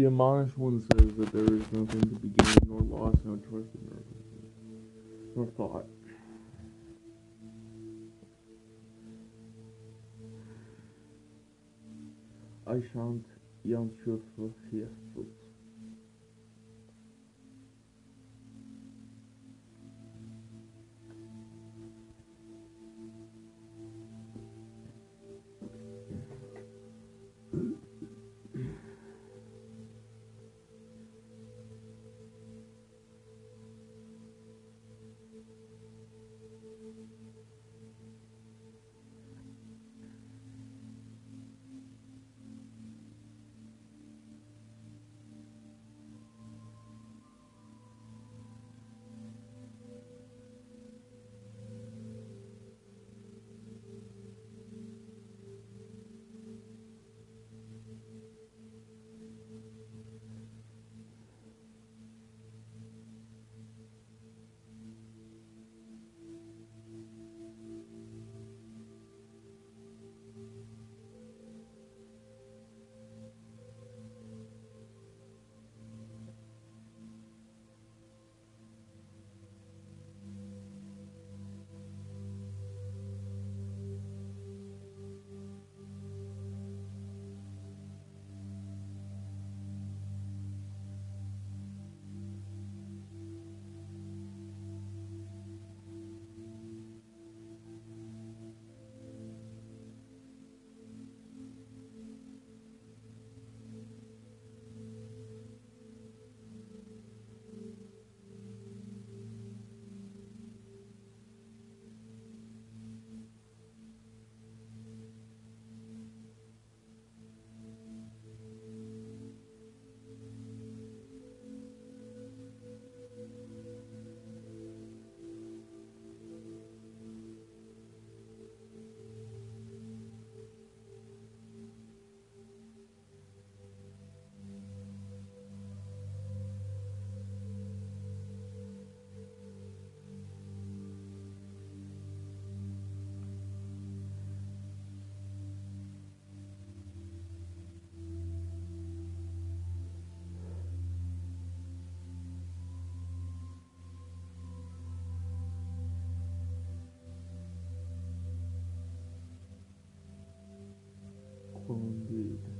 The admonished one says that there is nothing to be gained nor lost, no choice nor, thought. I shan't Janschuffe Fiestas. Well, indeed. you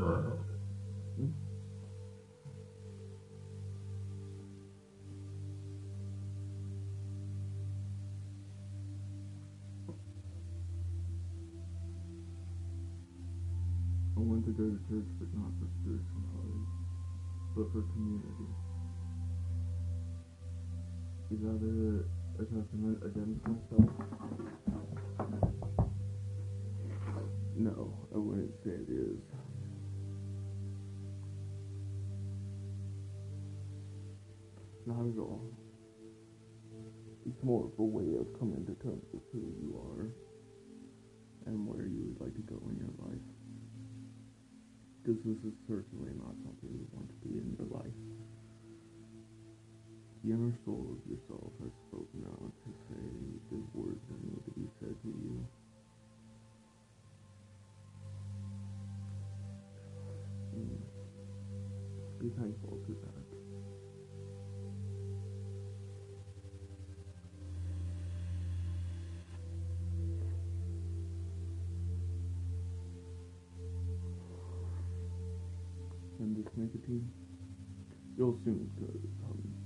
I want to go to church, but not for spirituality, but for community. Is that a, a testament against myself? No, I wouldn't say it is. not at all. It's more of a way of coming to terms with who you are and where you would like to go in your life. Because this is certainly not something you want to be in your life. The inner soul of yourself has spoken out to say the words that need to be said to you. Hmm. Be thankful to that. this nicotine soon. Cause,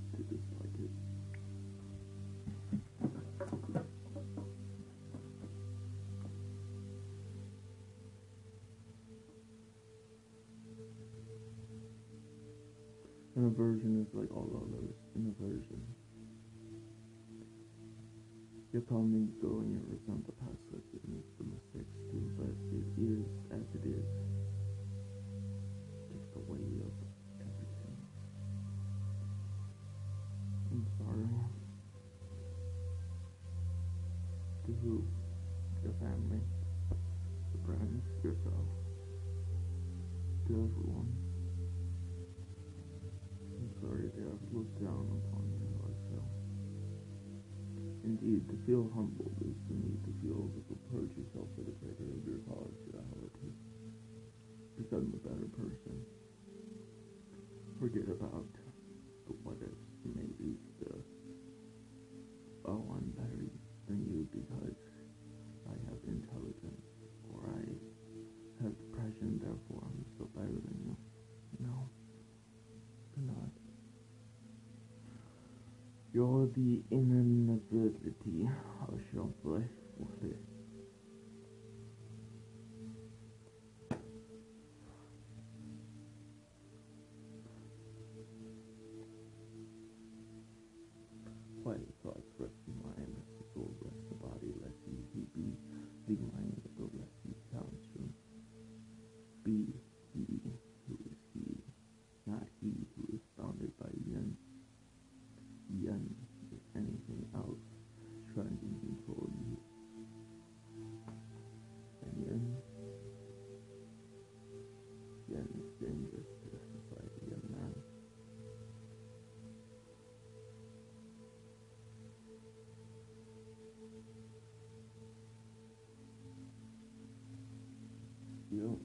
feel humbled is to need to feel to purge yourself for the greater of your quality. Become a better person. Forget about You're the inability of your life. you know,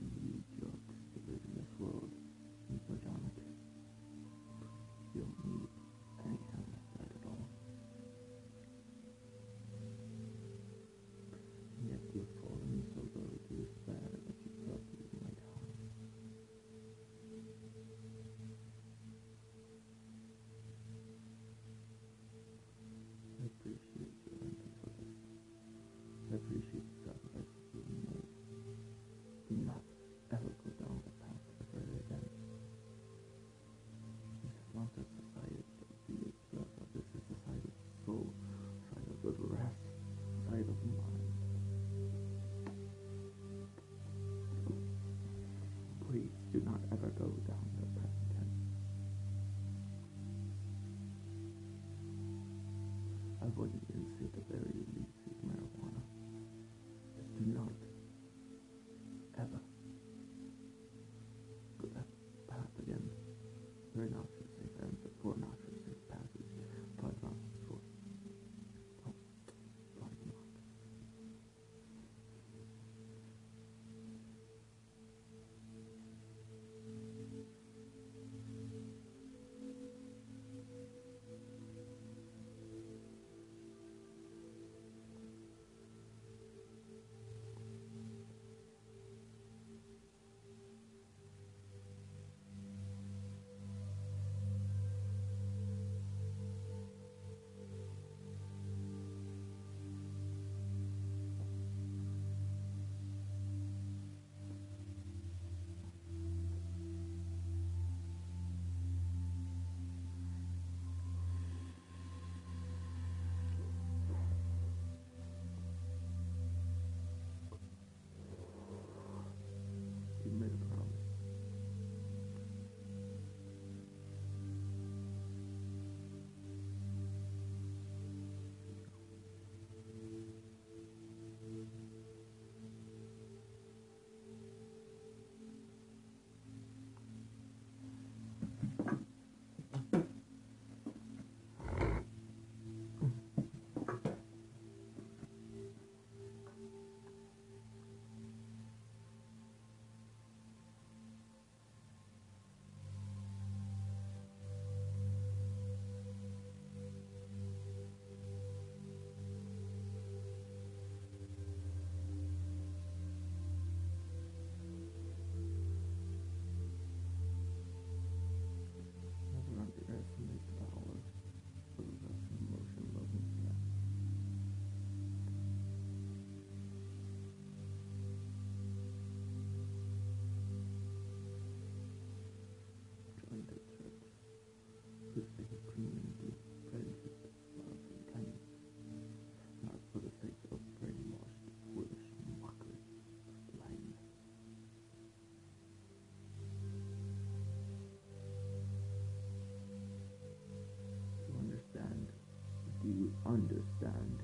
understand?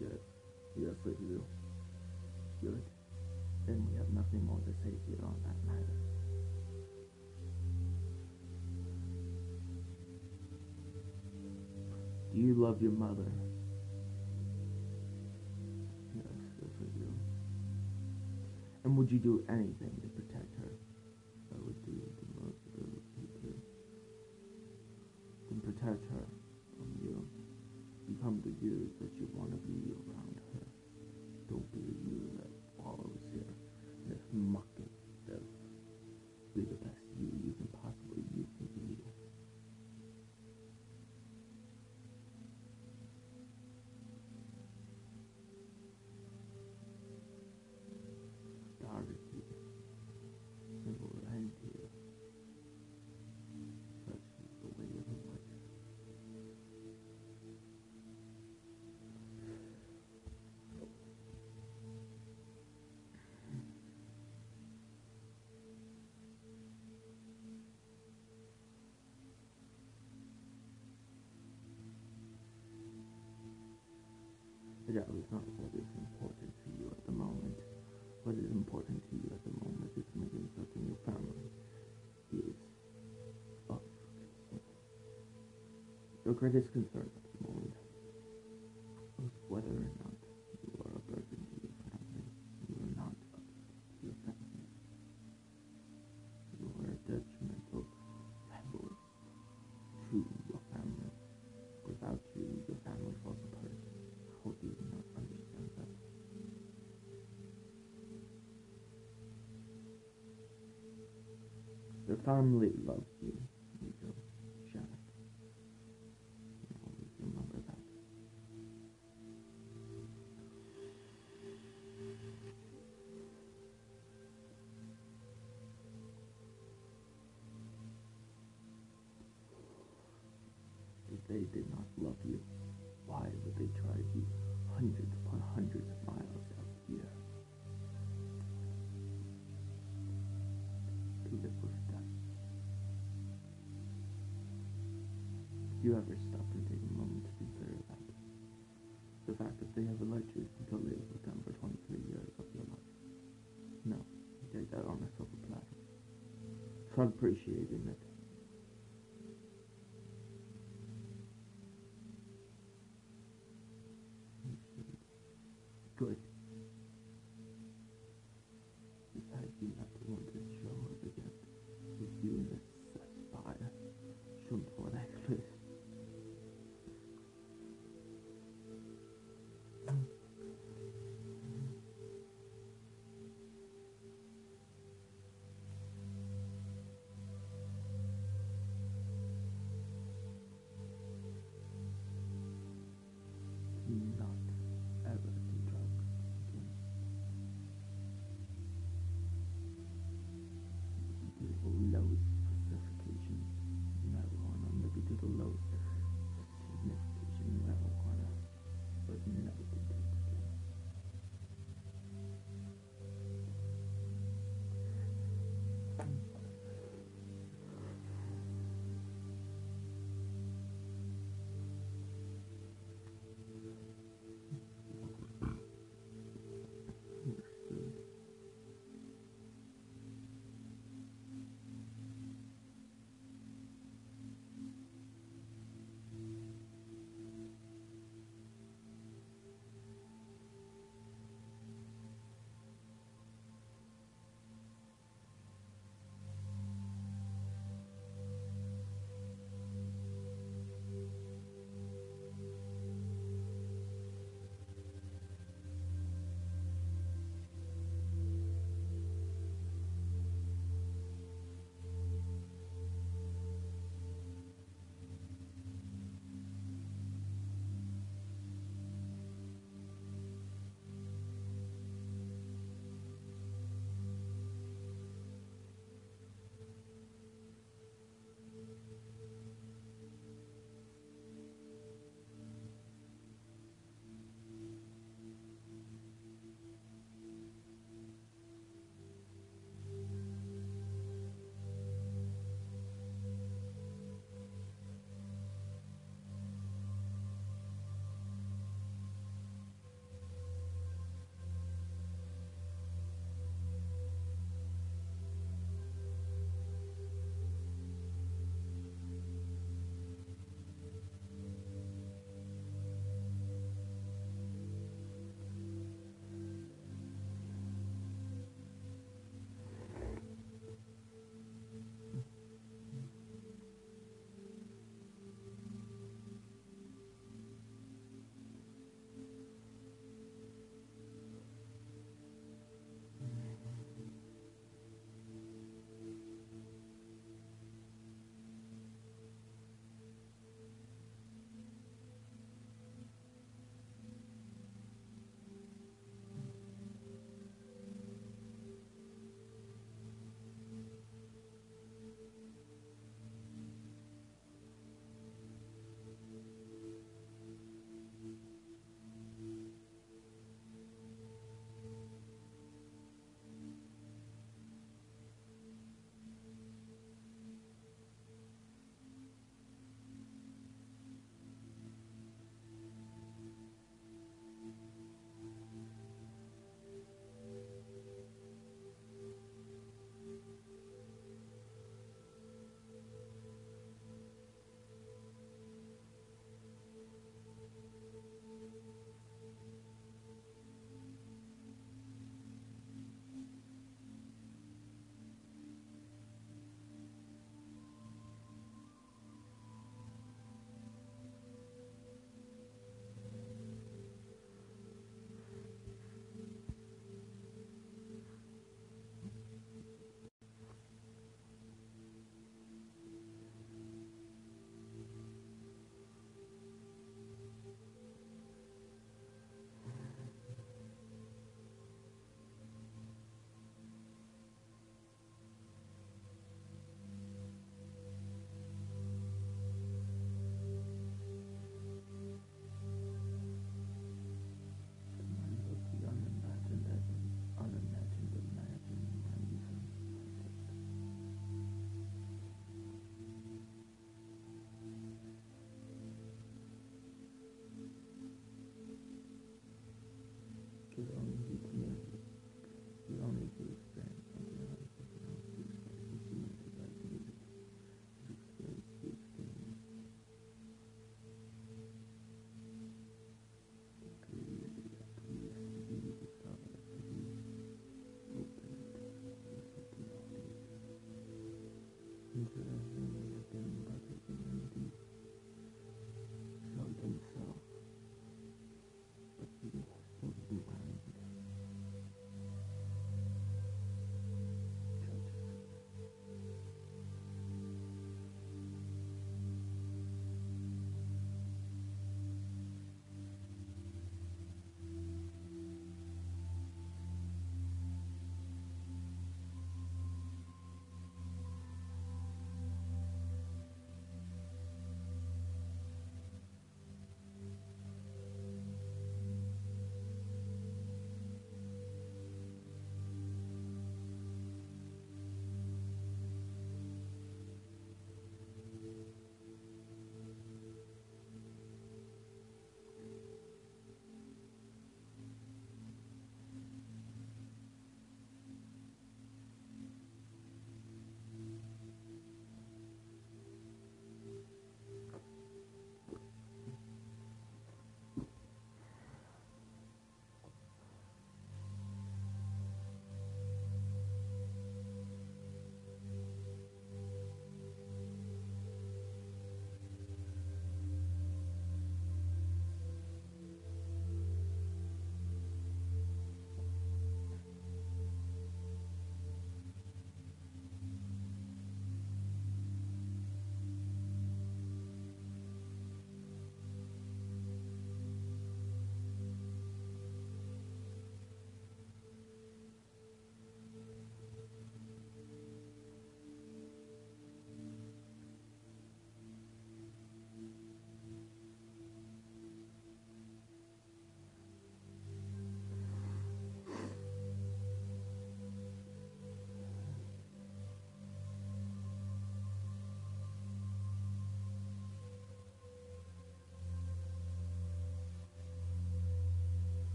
Yes, yes I do. Good. Then we have nothing more to say here on that matter. Do you love your mother? Yes, yes I do. And would you do anything to protect her? That you want to be That is not what is important to you at the moment. What is important to you at the moment is making certain your family is of. Your greatest concern Your family loves you, remember that. If they did not love you, why would they drive you hundreds upon hundreds of you ever stop and take a moment to consider that? The fact that they have allowed you to live with them for 23 years of your life. No, you take that on a silver platter. Start appreciating it.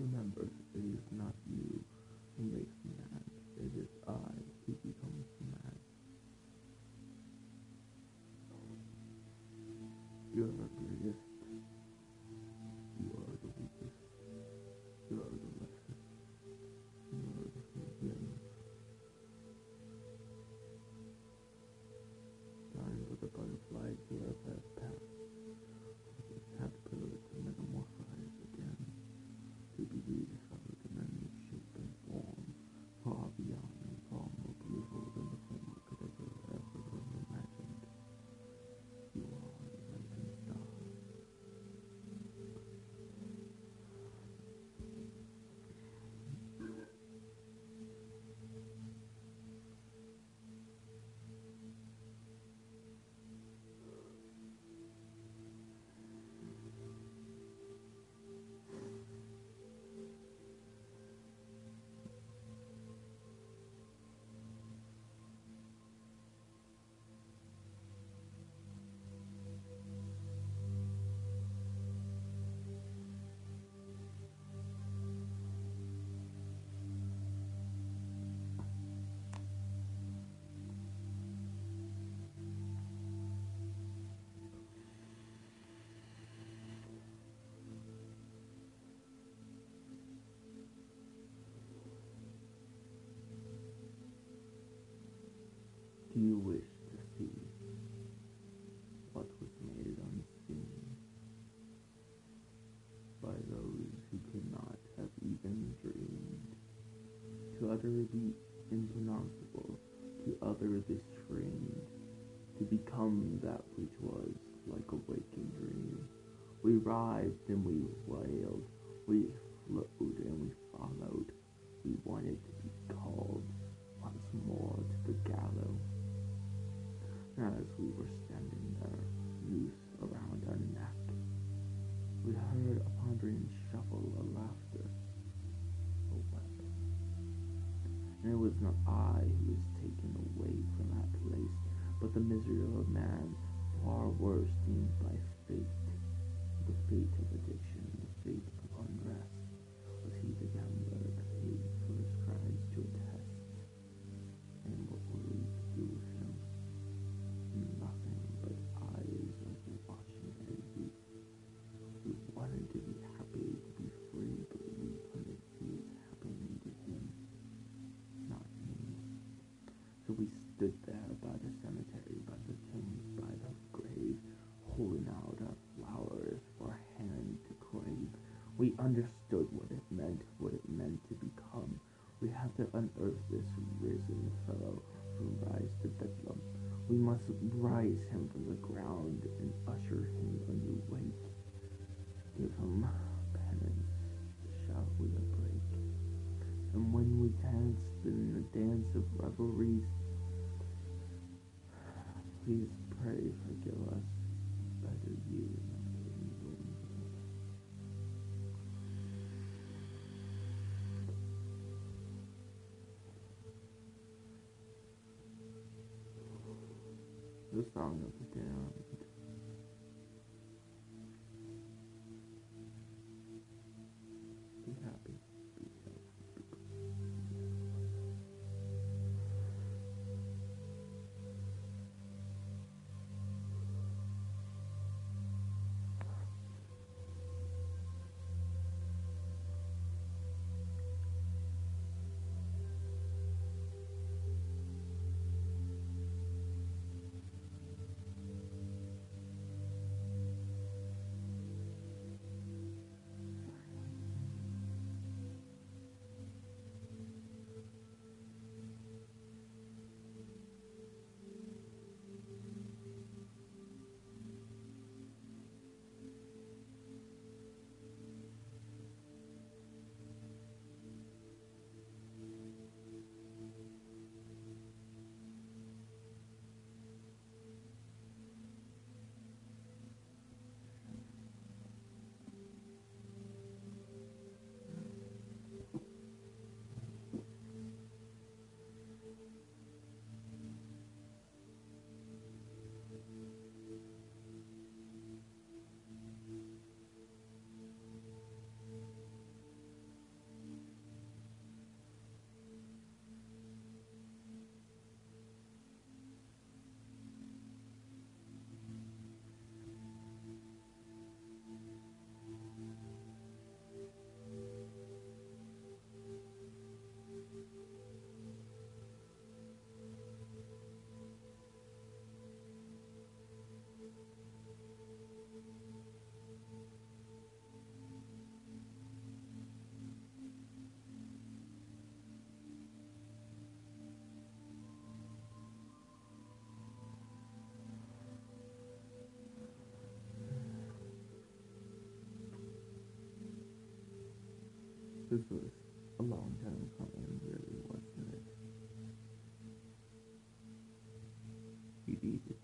Remember, it is not Do you wish to see what was made unseen by those who could not have even dreamed? To utter the impronounceable, to utter the strange, to become that which was like a waking dream. We writhed and we wailed, we understood what it meant, what it meant to become. We have to unearth this risen fellow who rise to bedlam. We must rise him from the ground and usher him a new wake. Give him penance, shall we a break? And when we danced in the dance of revelries, please pray forgive us, better you The song of the This was a long time coming, really, wasn't it? Needed to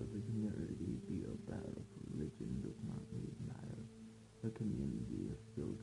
Whether the community be a battle of religion does not really matter. The community is still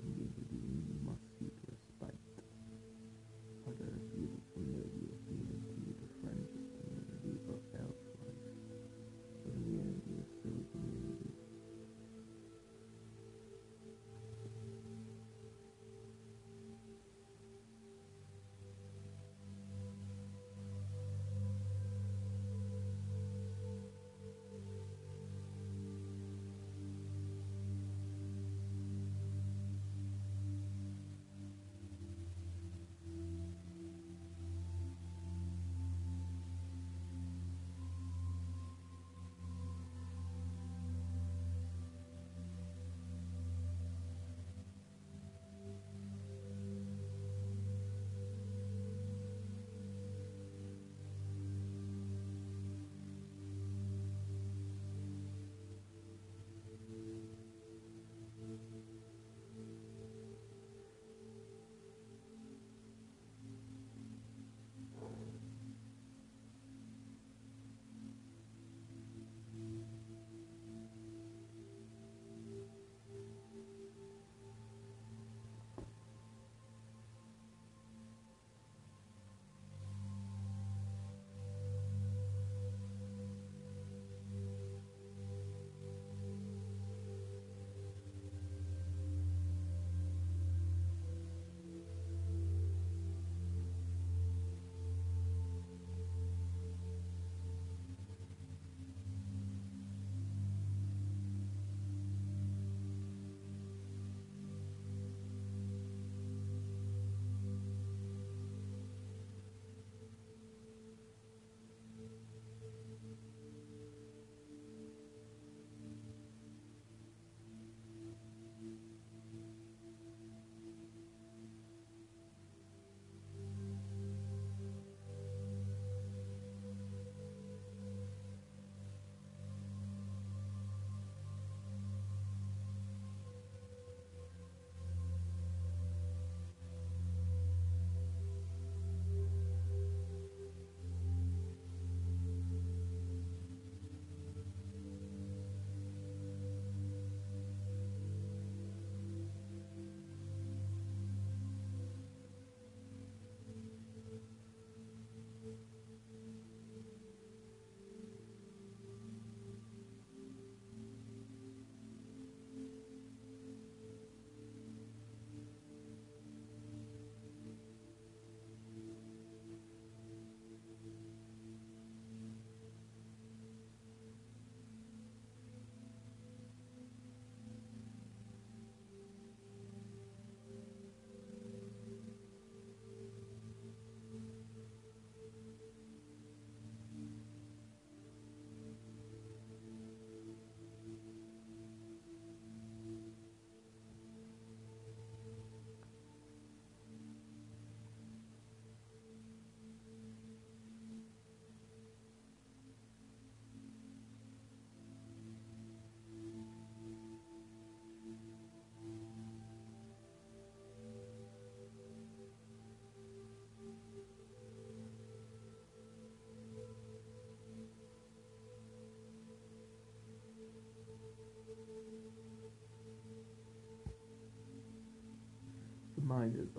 The mind is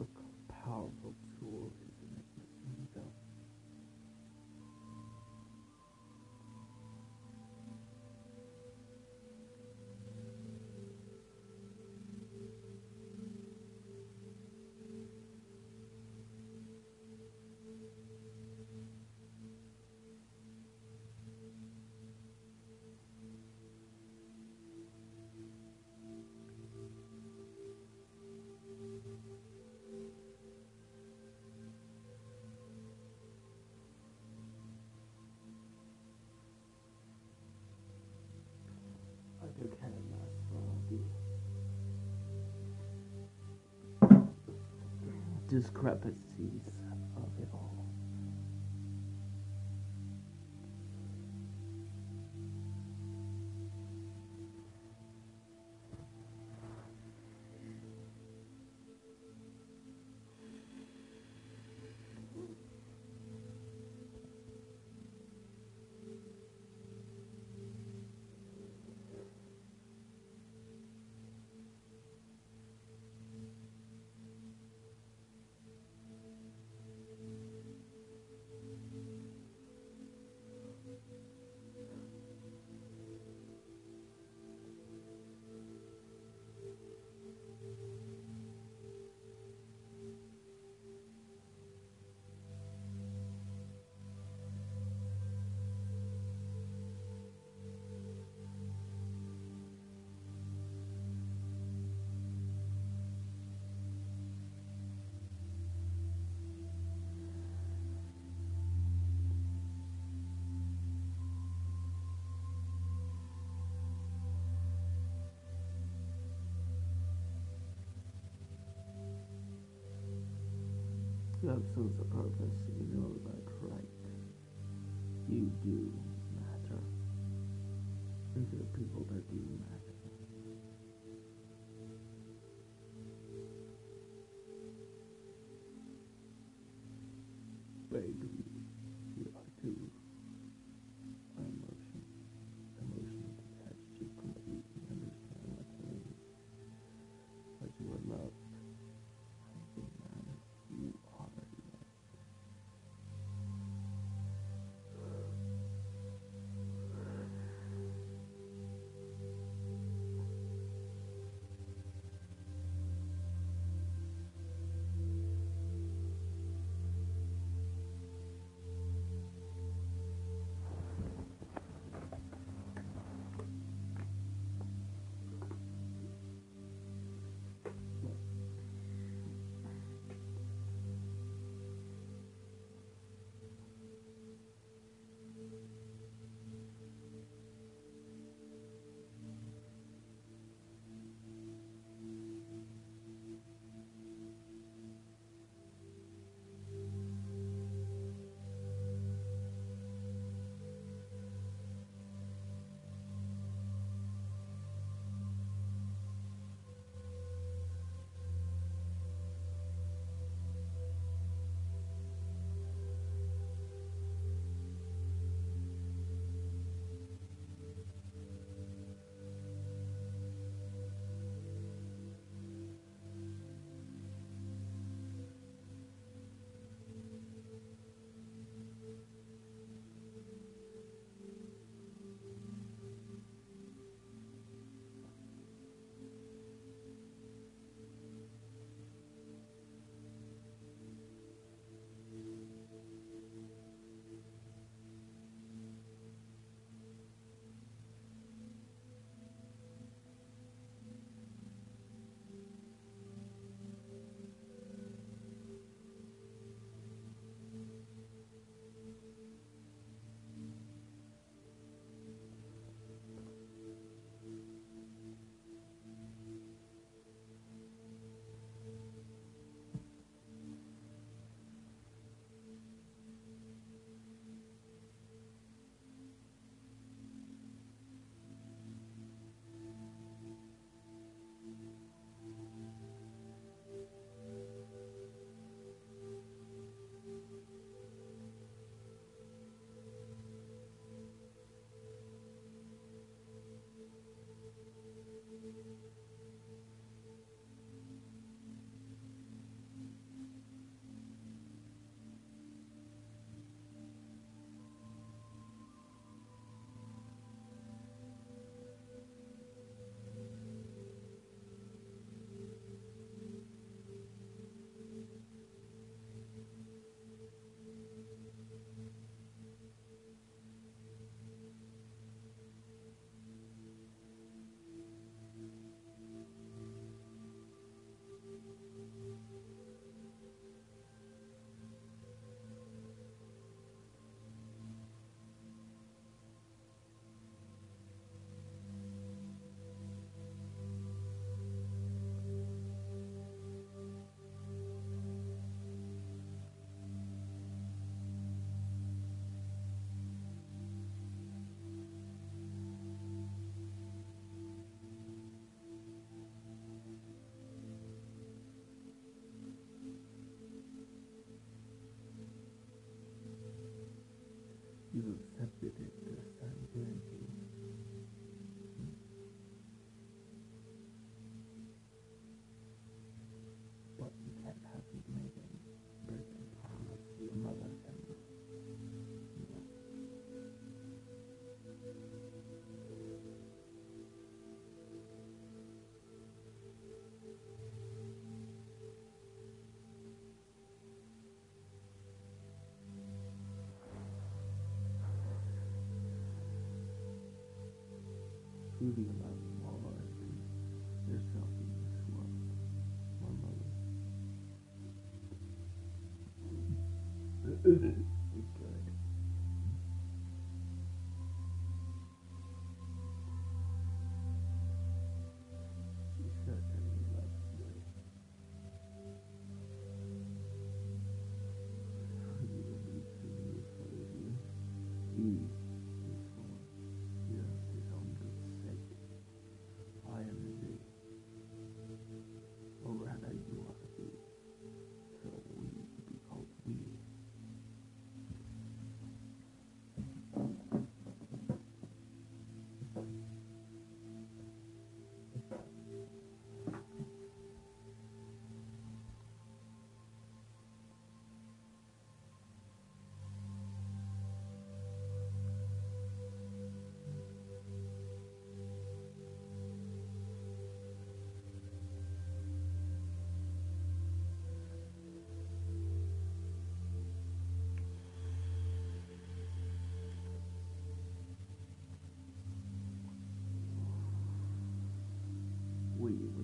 discrepancies. You have sense of purpose. You know that's right. You do matter. There are people that do matter. Baby, is accepted truly love you all RFP yourself in this world. My mother. week.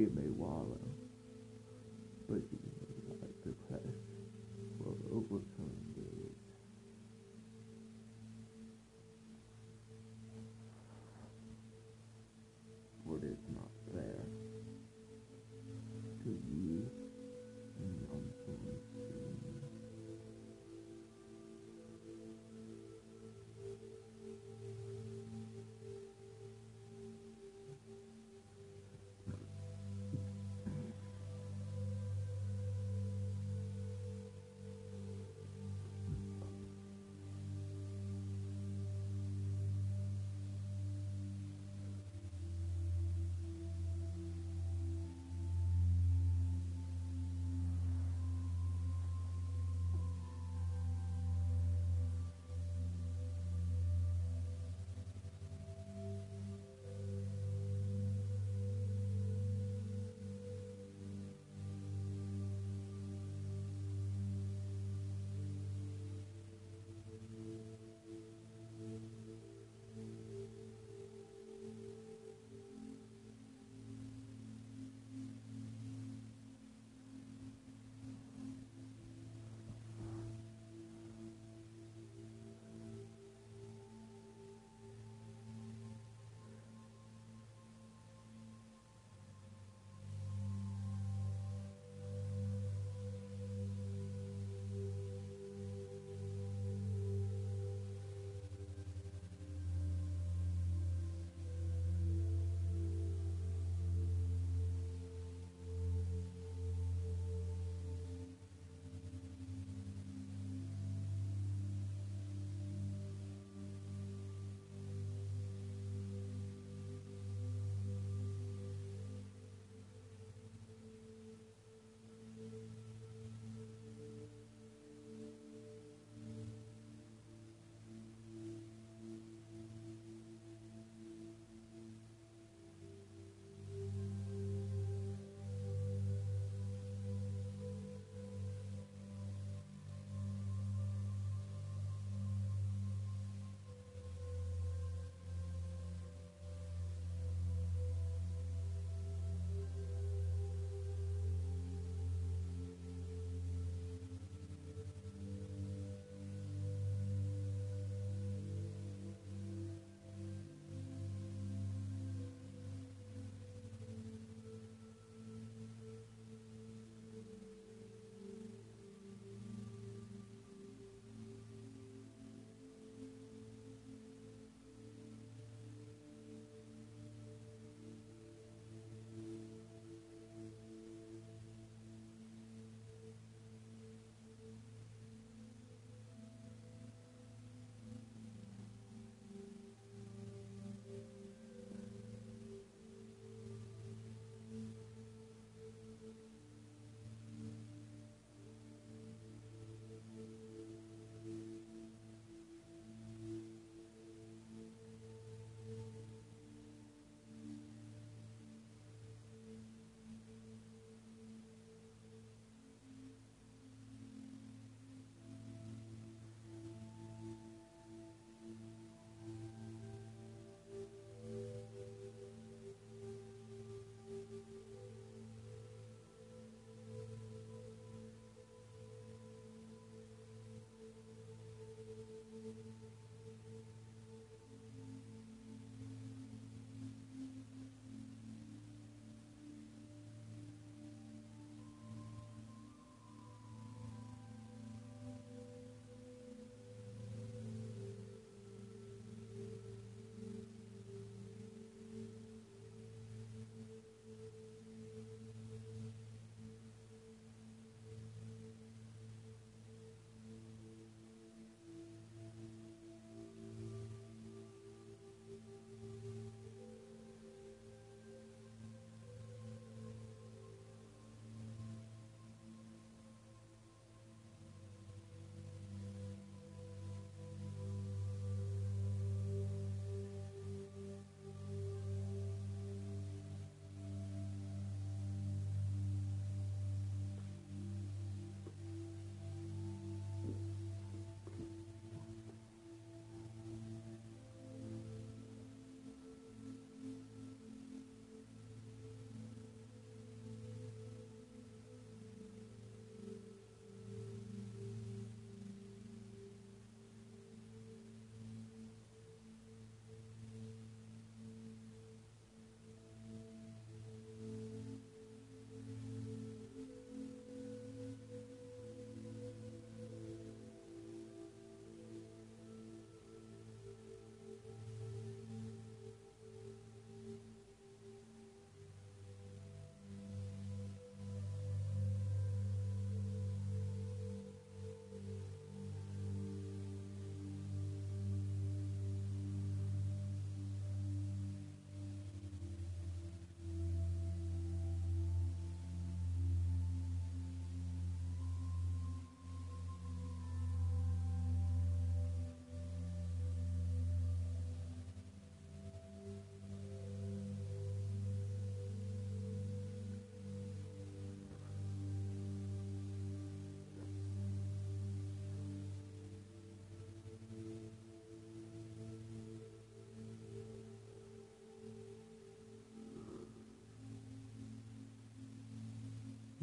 give me wallet.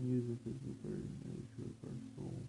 Music is the very nature of our soul.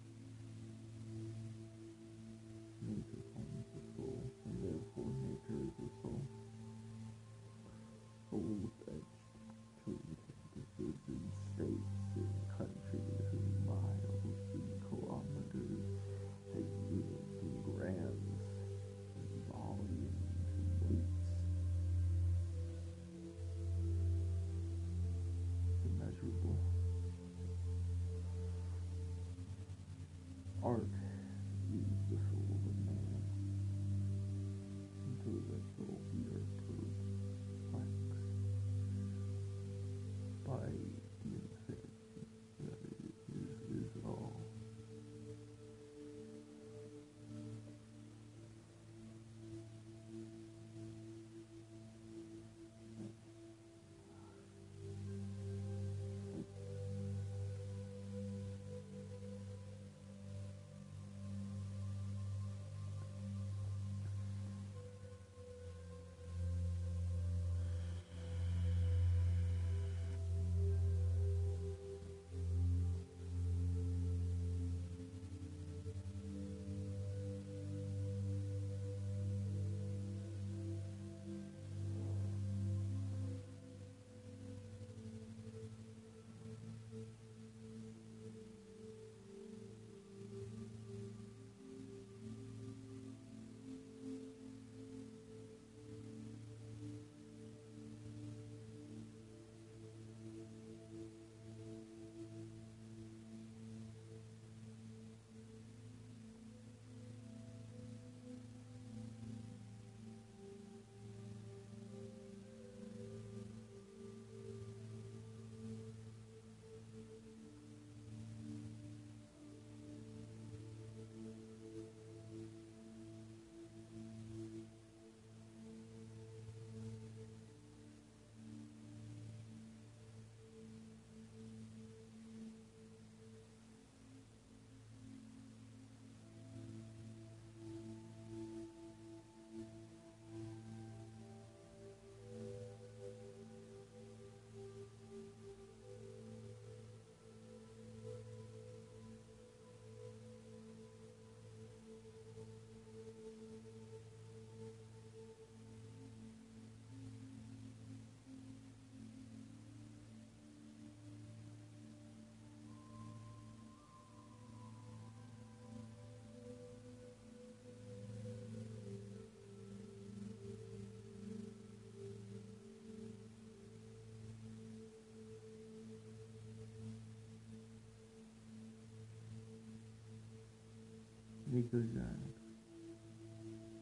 Nico Jack,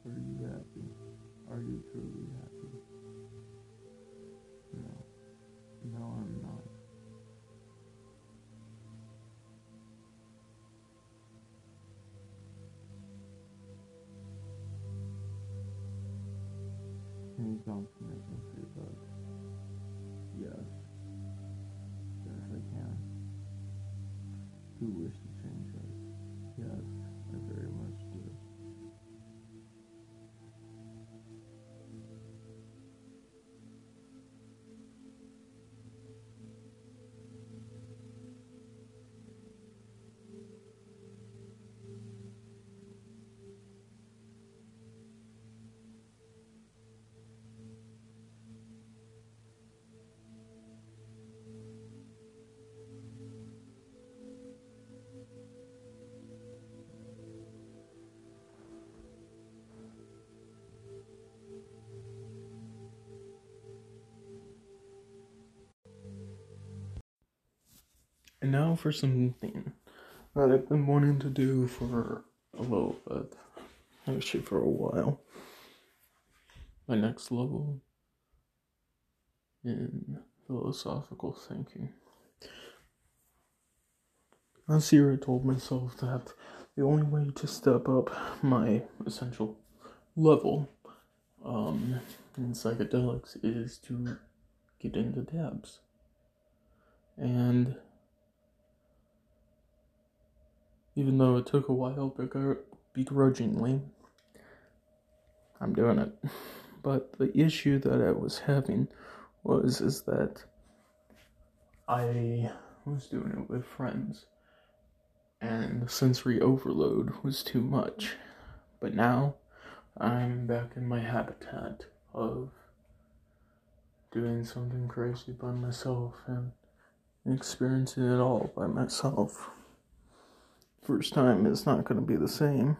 are you happy? Are you truly happy? No. No, I'm not. Any confirmation say that? Yes. Yes, I can. You wish And now for something that I've been wanting to do for a little bit. Actually, for a while. My next level in philosophical thinking. Last year, I told myself that the only way to step up my essential level um, in psychedelics is to get into dabs. And even though it took a while begr- begrudgingly, I'm doing it. But the issue that I was having was is that I was doing it with friends, and the sensory overload was too much. But now I'm back in my habitat of doing something crazy by myself and experiencing it all by myself. First time is not going to be the same,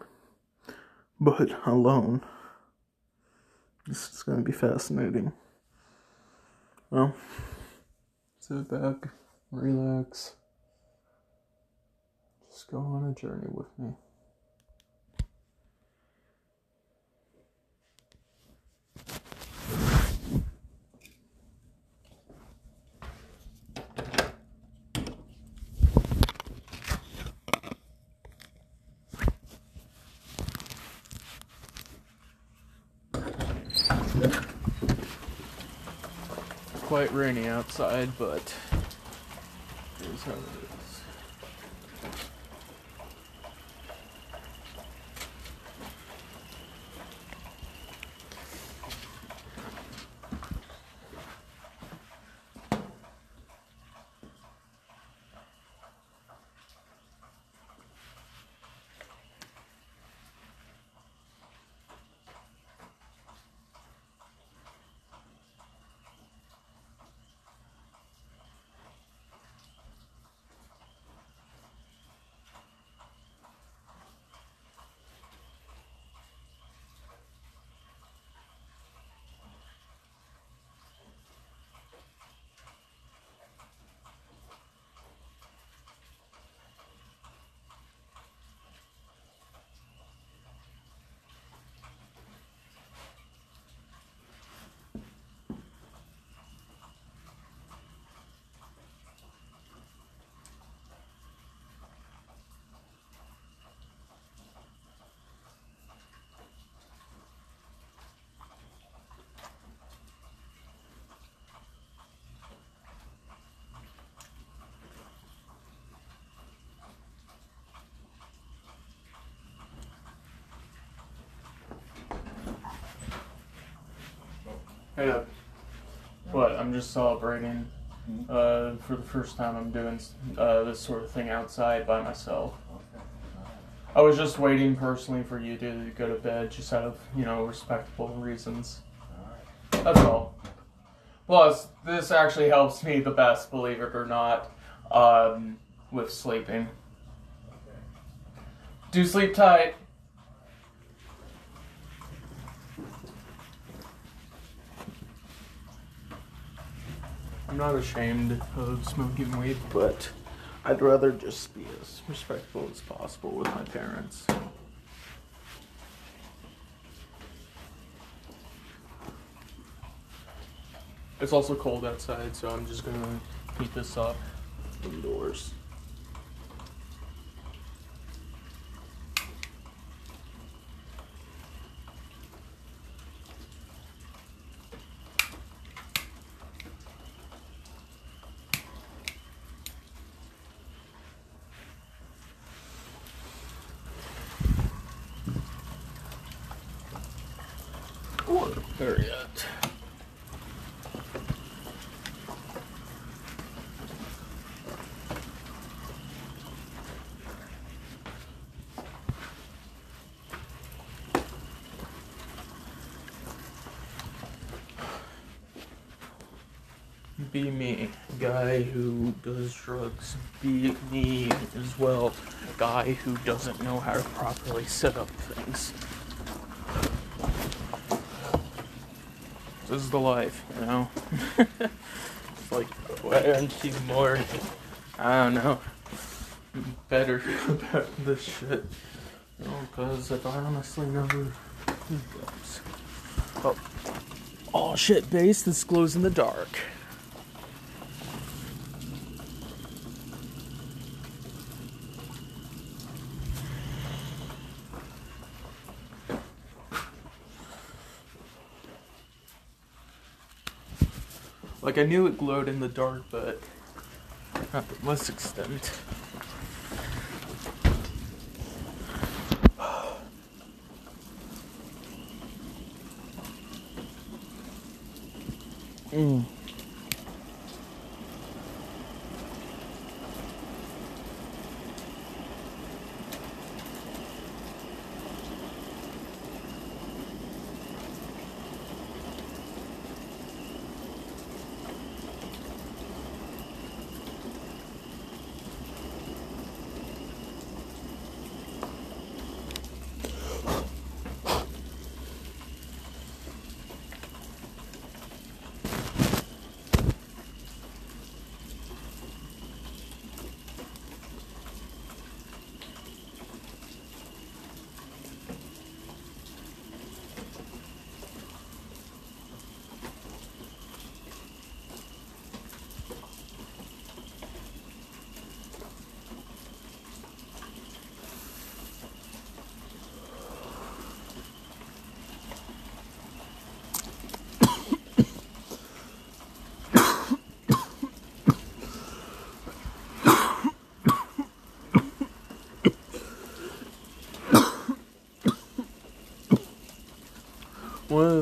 but alone. This is going to be fascinating. Well, sit back, relax, just go on a journey with me. Quite rainy outside, but here's how it is. Hey up. What? I'm just celebrating. Uh, for the first time, I'm doing uh, this sort of thing outside by myself. I was just waiting personally for you to go to bed, just out of you know respectable reasons. That's all. Plus, this actually helps me the best, believe it or not, um, with sleeping. Do sleep tight. I'm not ashamed of smoking weed, but I'd rather just be as respectful as possible with my parents. It's also cold outside, so I'm just gonna heat this up indoors. Or better yet. Be me, guy who does drugs. Be me as well, guy who doesn't know how to properly set up things. This is the life, you know? it's like, why aren't you more, I don't know, better about this shit? You know, because if I honestly never. Oh. oh shit, base, this glows in the dark. Like I knew it glowed in the dark, but not to this extent. Mm.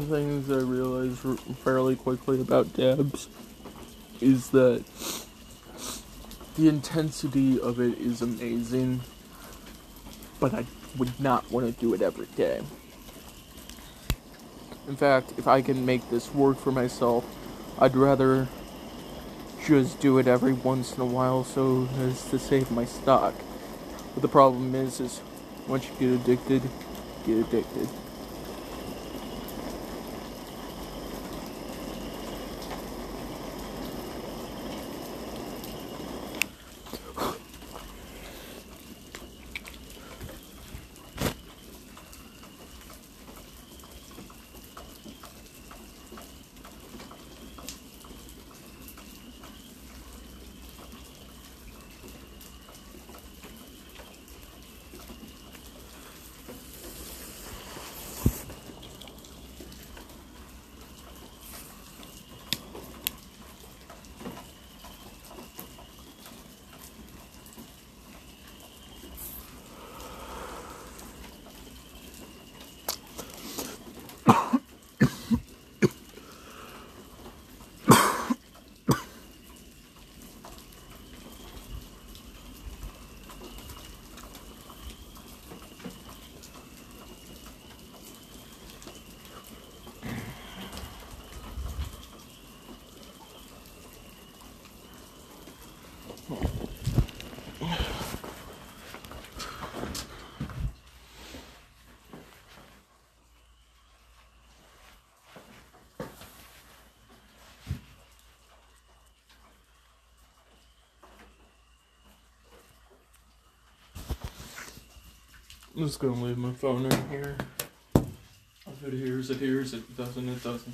Things I realized fairly quickly about dabs is that the intensity of it is amazing, but I would not want to do it every day. In fact, if I can make this work for myself, I'd rather just do it every once in a while so as to save my stock. But the problem is, is once you get addicted, get addicted. I'm just gonna leave my phone in here. If it hears, it hears. If it doesn't, it doesn't.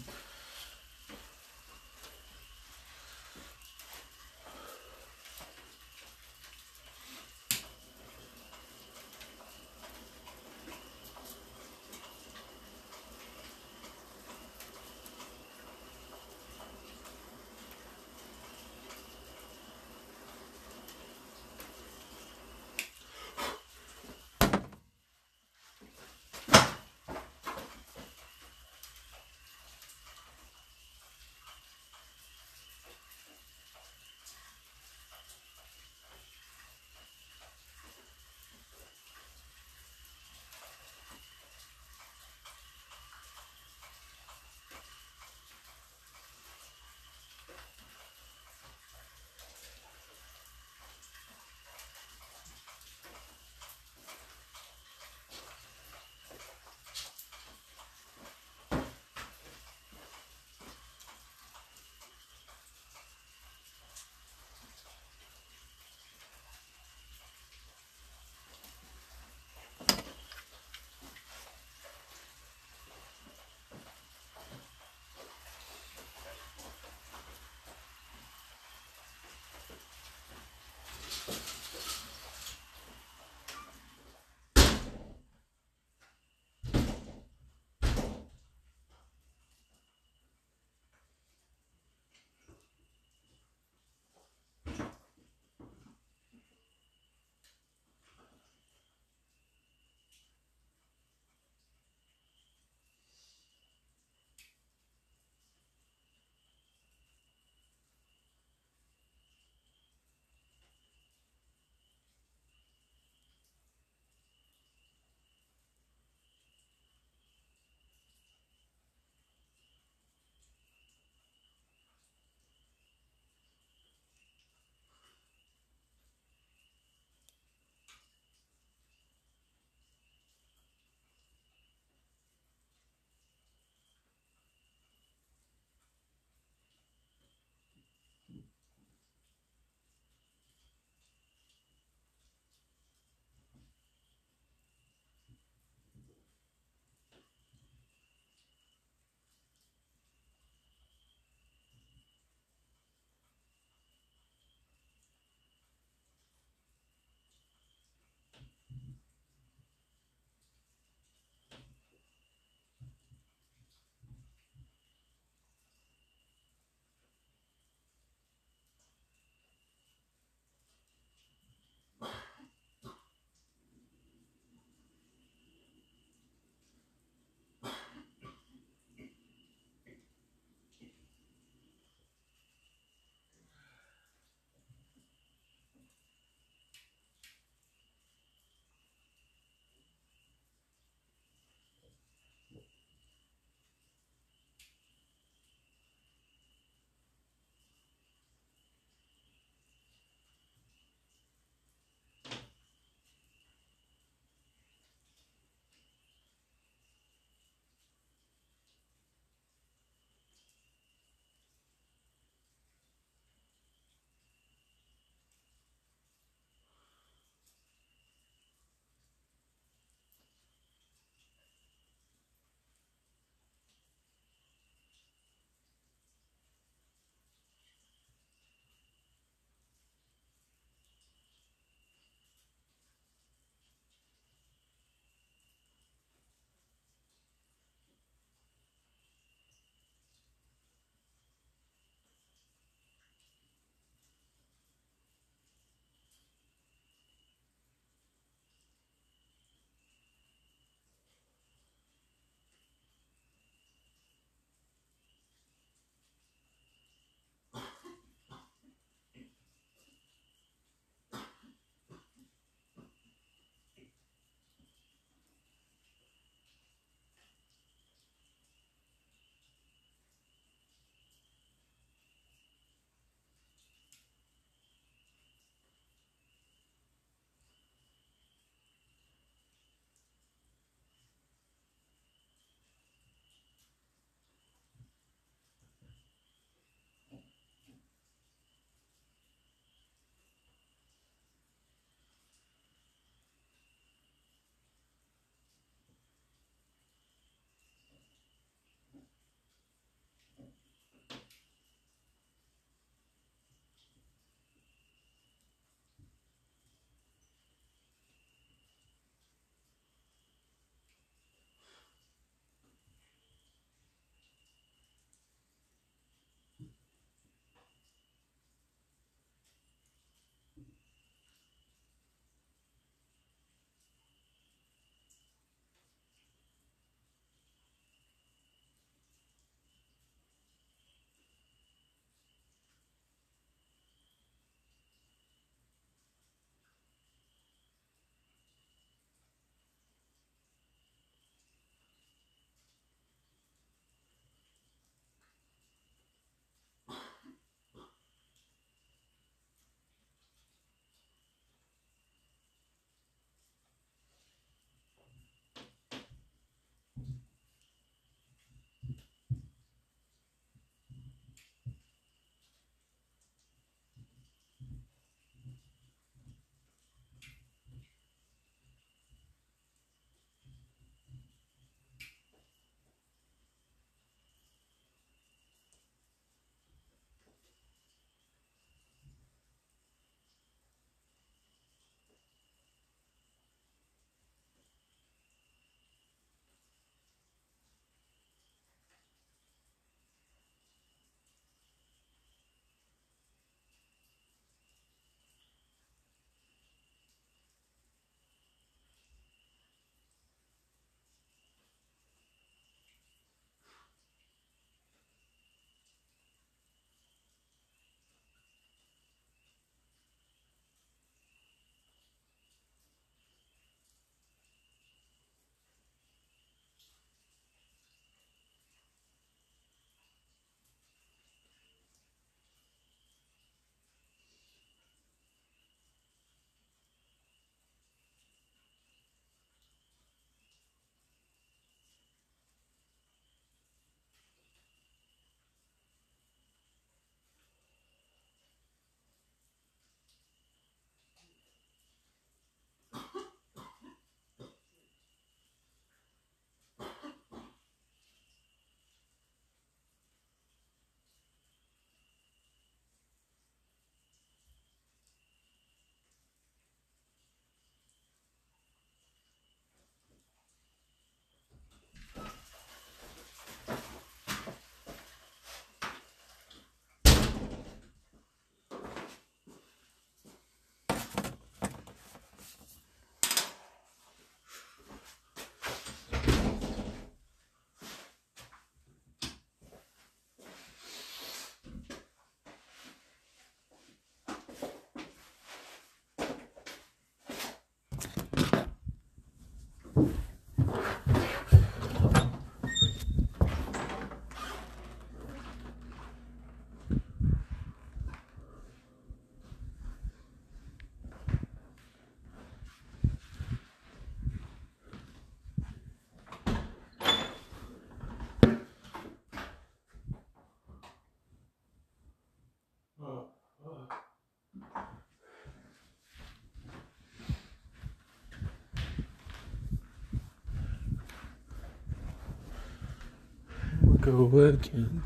Go again.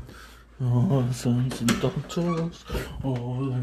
All sons and daughters, all the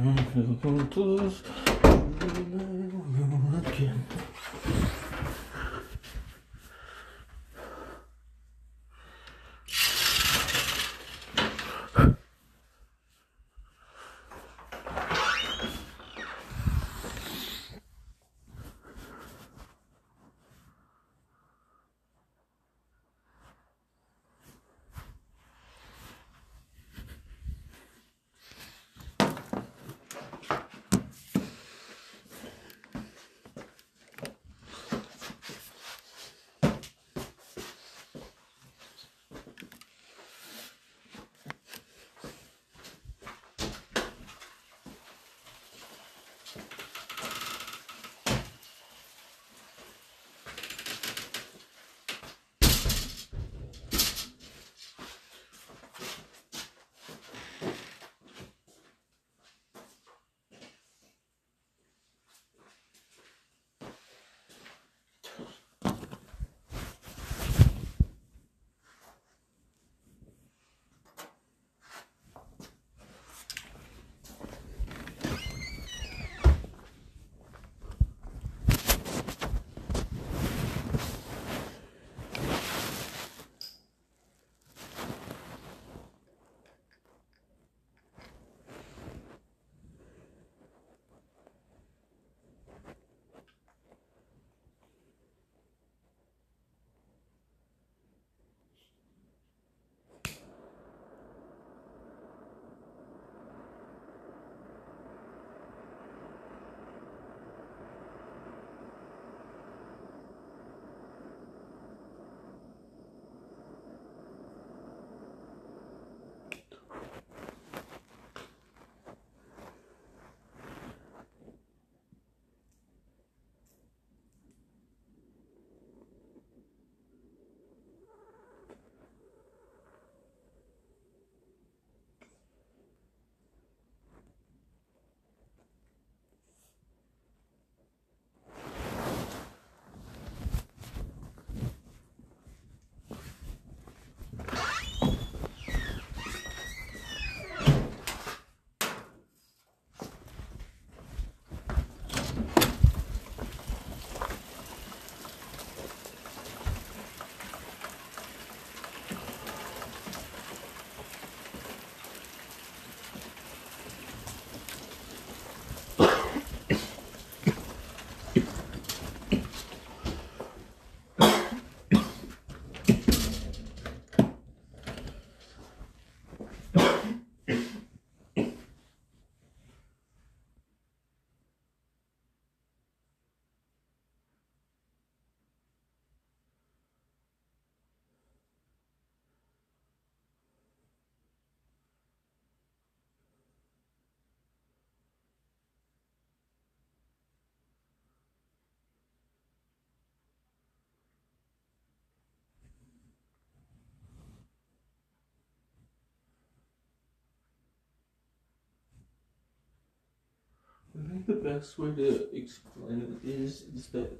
I think the best way to explain it is is that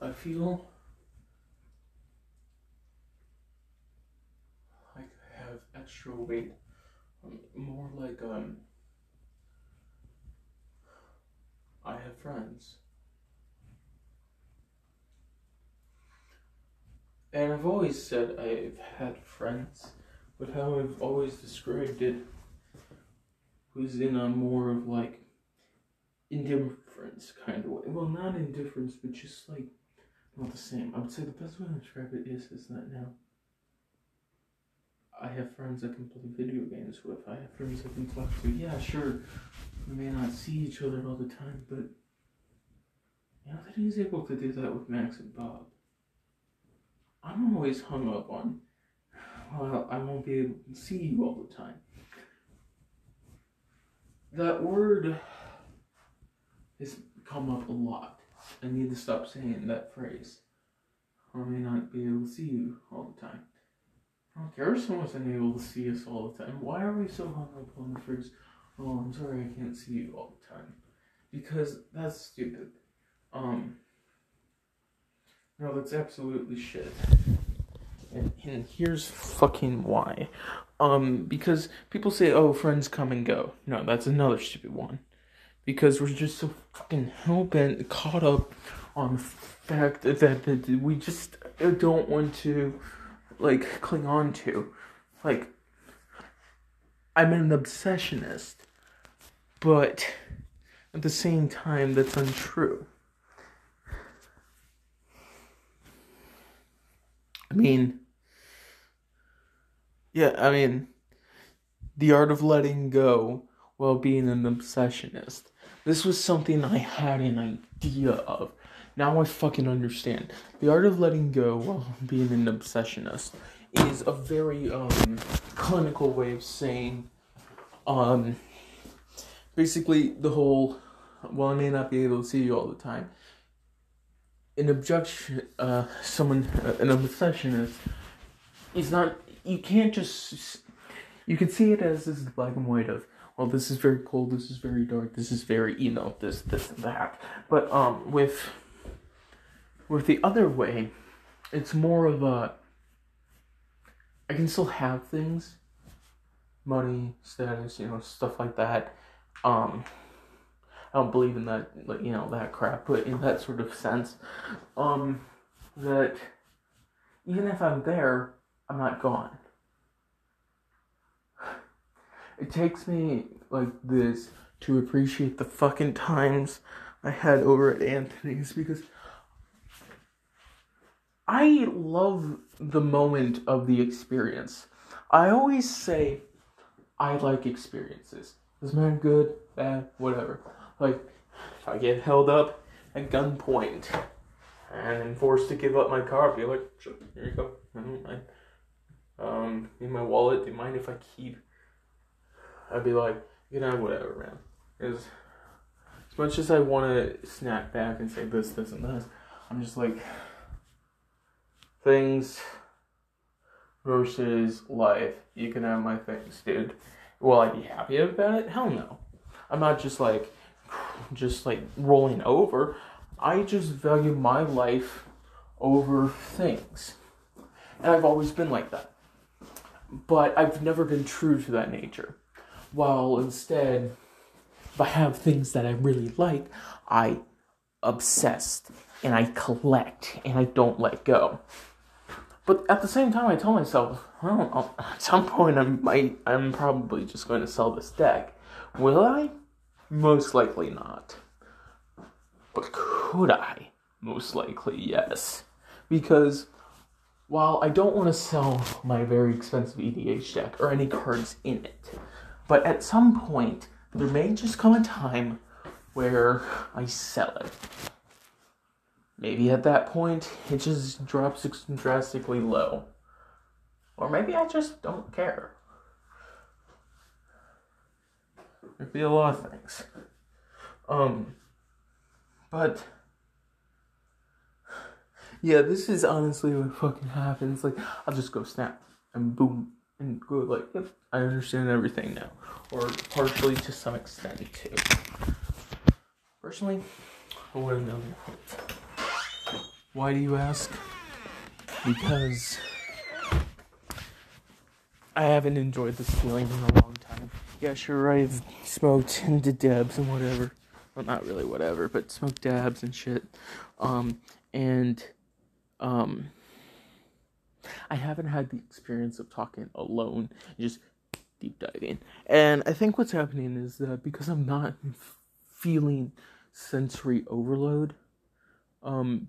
I feel like I have extra weight, um, more like um I have friends. And I've always said I've had friends, but how I've always described it was in a more of like indifference kind of way. Well, not indifference, but just like not the same. I would say the best way to describe it is is that now I have friends I can play video games with. I have friends I can talk to. Yeah, sure, we may not see each other all the time, but you know that he's able to do that with Max and Bob. I'm always hung up on. Well, I won't be able to see you all the time. That word has come up a lot. I need to stop saying that phrase. I may not be able to see you all the time. I don't care if someone's unable to see us all the time. Why are we so hung up on the phrase, oh, I'm sorry I can't see you all the time? Because that's stupid. Um, no, that's absolutely shit. And, and here's fucking why. Um, because people say, oh, friends come and go. No, that's another stupid one. Because we're just so fucking bent, caught up on the fact that, that we just don't want to, like, cling on to. Like, I'm an obsessionist, but at the same time, that's untrue. I mean, yeah, I mean, the art of letting go while being an obsessionist. This was something I had an idea of. Now I fucking understand. The art of letting go while being an obsessionist is a very um, clinical way of saying, um, basically the whole. Well, I may not be able to see you all the time. An objection, uh, someone, uh, an obsessionist, is not you can't just you can see it as this is black and white of well this is very cold this is very dark this is very you know this this and that but um with with the other way it's more of a i can still have things money status you know stuff like that um i don't believe in that like you know that crap but in that sort of sense um that even if i'm there I'm not gone. It takes me like this to appreciate the fucking times I had over at Anthony's because I love the moment of the experience. I always say I like experiences. Is man good, bad, whatever. Like if I get held up at gunpoint and am forced to give up my car, I'll be like, sure, here you go. I don't mind um, in my wallet. Do you mind if I keep? I'd be like, you know, whatever, man. As as much as I want to snap back and say this, this, and this, I'm just like things versus life. You can have my things, dude. Will I be happy about it? Hell no. I'm not just like, just like rolling over. I just value my life over things. And I've always been like that but I've never been true to that nature. While instead, if I have things that I really like, I obsessed and I collect and I don't let go. But at the same time, I tell myself, well, at some point, I might, I'm probably just going to sell this deck. Will I? Most likely not. But could I? Most likely, yes. Because while I don't want to sell my very expensive EDH deck or any cards in it, but at some point there may just come a time where I sell it. Maybe at that point it just drops drastically low. Or maybe I just don't care. There'd be a lot of things. Um, but yeah, this is honestly what fucking happens. Like, I'll just go snap and boom and go like, I understand everything now, or partially to some extent too. Personally, I to know Why do you ask? Because I haven't enjoyed this feeling in a long time. Yeah, sure, I've smoked did dabs and whatever. Well, not really whatever, but smoked dabs and shit. Um, and um, I haven't had the experience of talking alone, just deep diving. And I think what's happening is that because I'm not feeling sensory overload, um,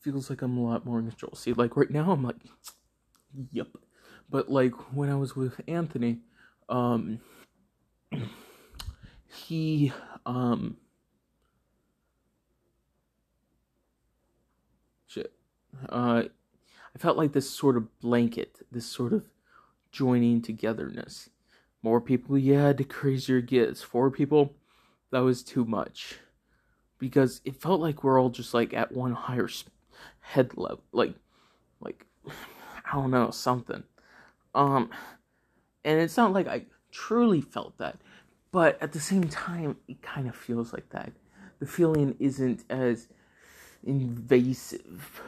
feels like I'm a lot more in control. See, like right now, I'm like, yep. But like when I was with Anthony, um, he, um, shit, uh, I felt like this sort of blanket, this sort of joining togetherness. More people, yeah, the crazier it gets. Four people, that was too much. Because it felt like we're all just like at one higher head level. Like, like, I don't know, something. Um, and it's not like I truly felt that, but at the same time, it kind of feels like that. The feeling isn't as invasive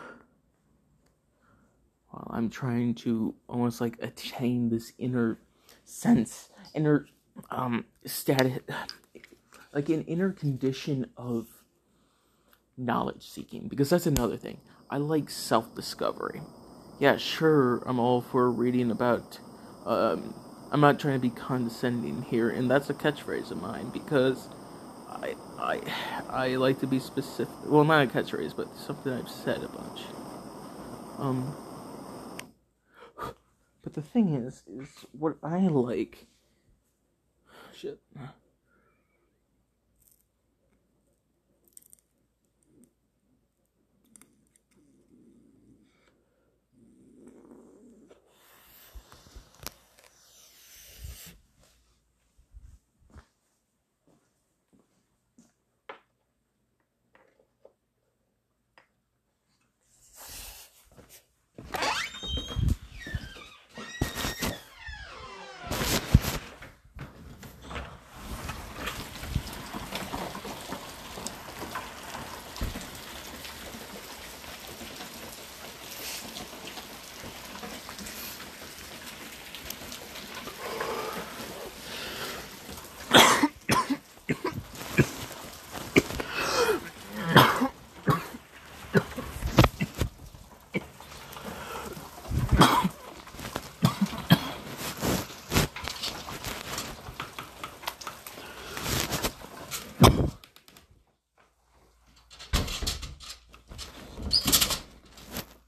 while I'm trying to almost like attain this inner sense, inner um status, like an inner condition of knowledge seeking. Because that's another thing. I like self discovery. Yeah, sure, I'm all for reading about. Um, I'm not trying to be condescending here, and that's a catchphrase of mine because I I I like to be specific. Well, not a catchphrase, but something I've said a bunch. Um, but the thing is, is what I like. Shit.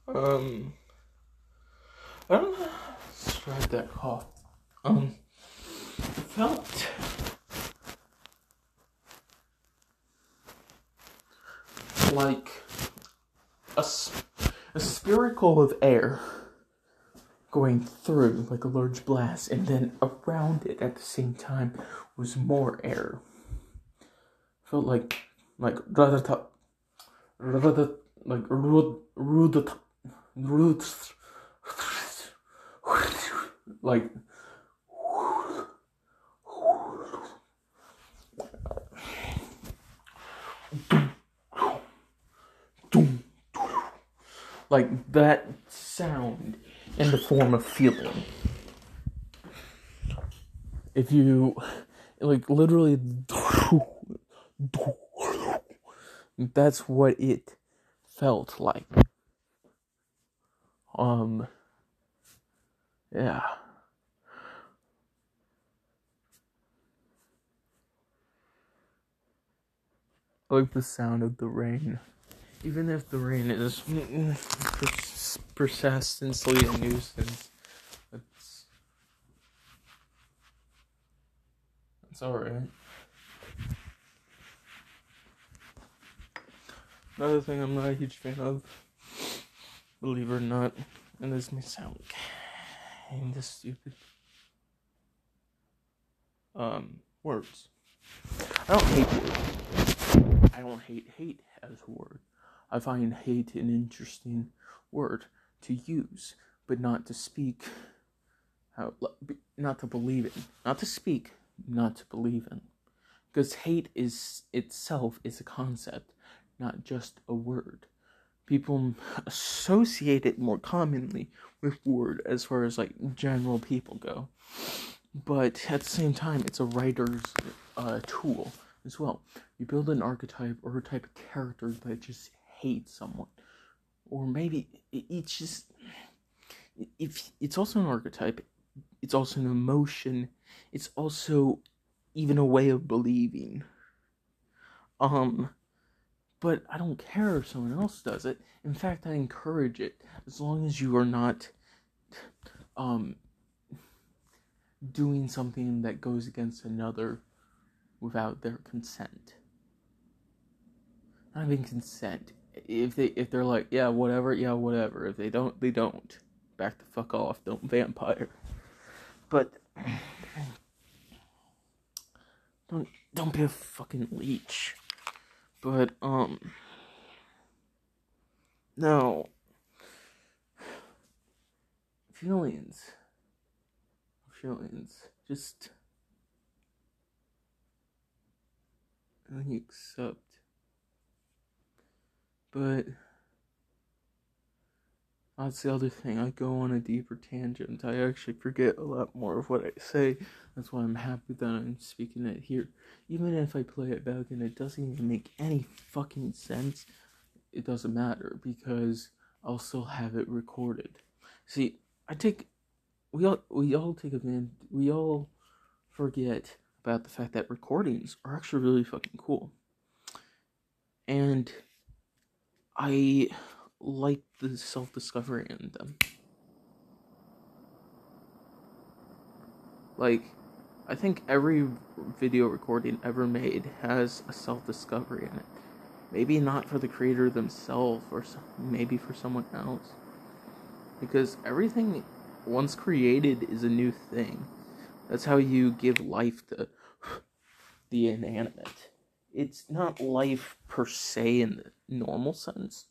Um, I don't know. Describe that cough. Um, it felt like a, s- a spherical of air going through like a large blast, and then around it at the same time was more air. Felt like like rather rather like like like that sound in the form of feeling. If you like literally that's what it felt like. Um yeah. I like the sound of the rain. Even if the rain is pers- persistently a nuisance, it's it's alright. Another thing I'm not a huge fan of, believe it or not, and this may sound kind of stupid. Um, words. I don't hate words. I don't hate hate as a word. I find hate an interesting word to use, but not to speak. Not to believe in, not to speak, not to believe in, because hate is itself is a concept, not just a word. People associate it more commonly with word as far as like general people go, but at the same time, it's a writer's uh, tool as well. You build an archetype or a type of character that just hates someone, or maybe it's just if it's also an archetype, it's also an emotion. It's also even a way of believing. Um, but I don't care if someone else does it. In fact, I encourage it as long as you are not um doing something that goes against another without their consent. Not even consent. If they if they're like, yeah, whatever, yeah, whatever. If they don't, they don't. Back the fuck off. Don't vampire. But don't don't be a fucking leech. But um no feelings feelings just and you accept but That's the other thing. I go on a deeper tangent. I actually forget a lot more of what I say. That's why I'm happy that I'm speaking it here. Even if I play it back and it doesn't even make any fucking sense, it doesn't matter because I'll still have it recorded. See, I take we all we all take advantage we all forget about the fact that recordings are actually really fucking cool. And I like the self discovery in them. Like, I think every video recording ever made has a self discovery in it. Maybe not for the creator themselves, or maybe for someone else. Because everything once created is a new thing. That's how you give life to the inanimate. It's not life per se in the normal sense,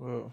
Whoa.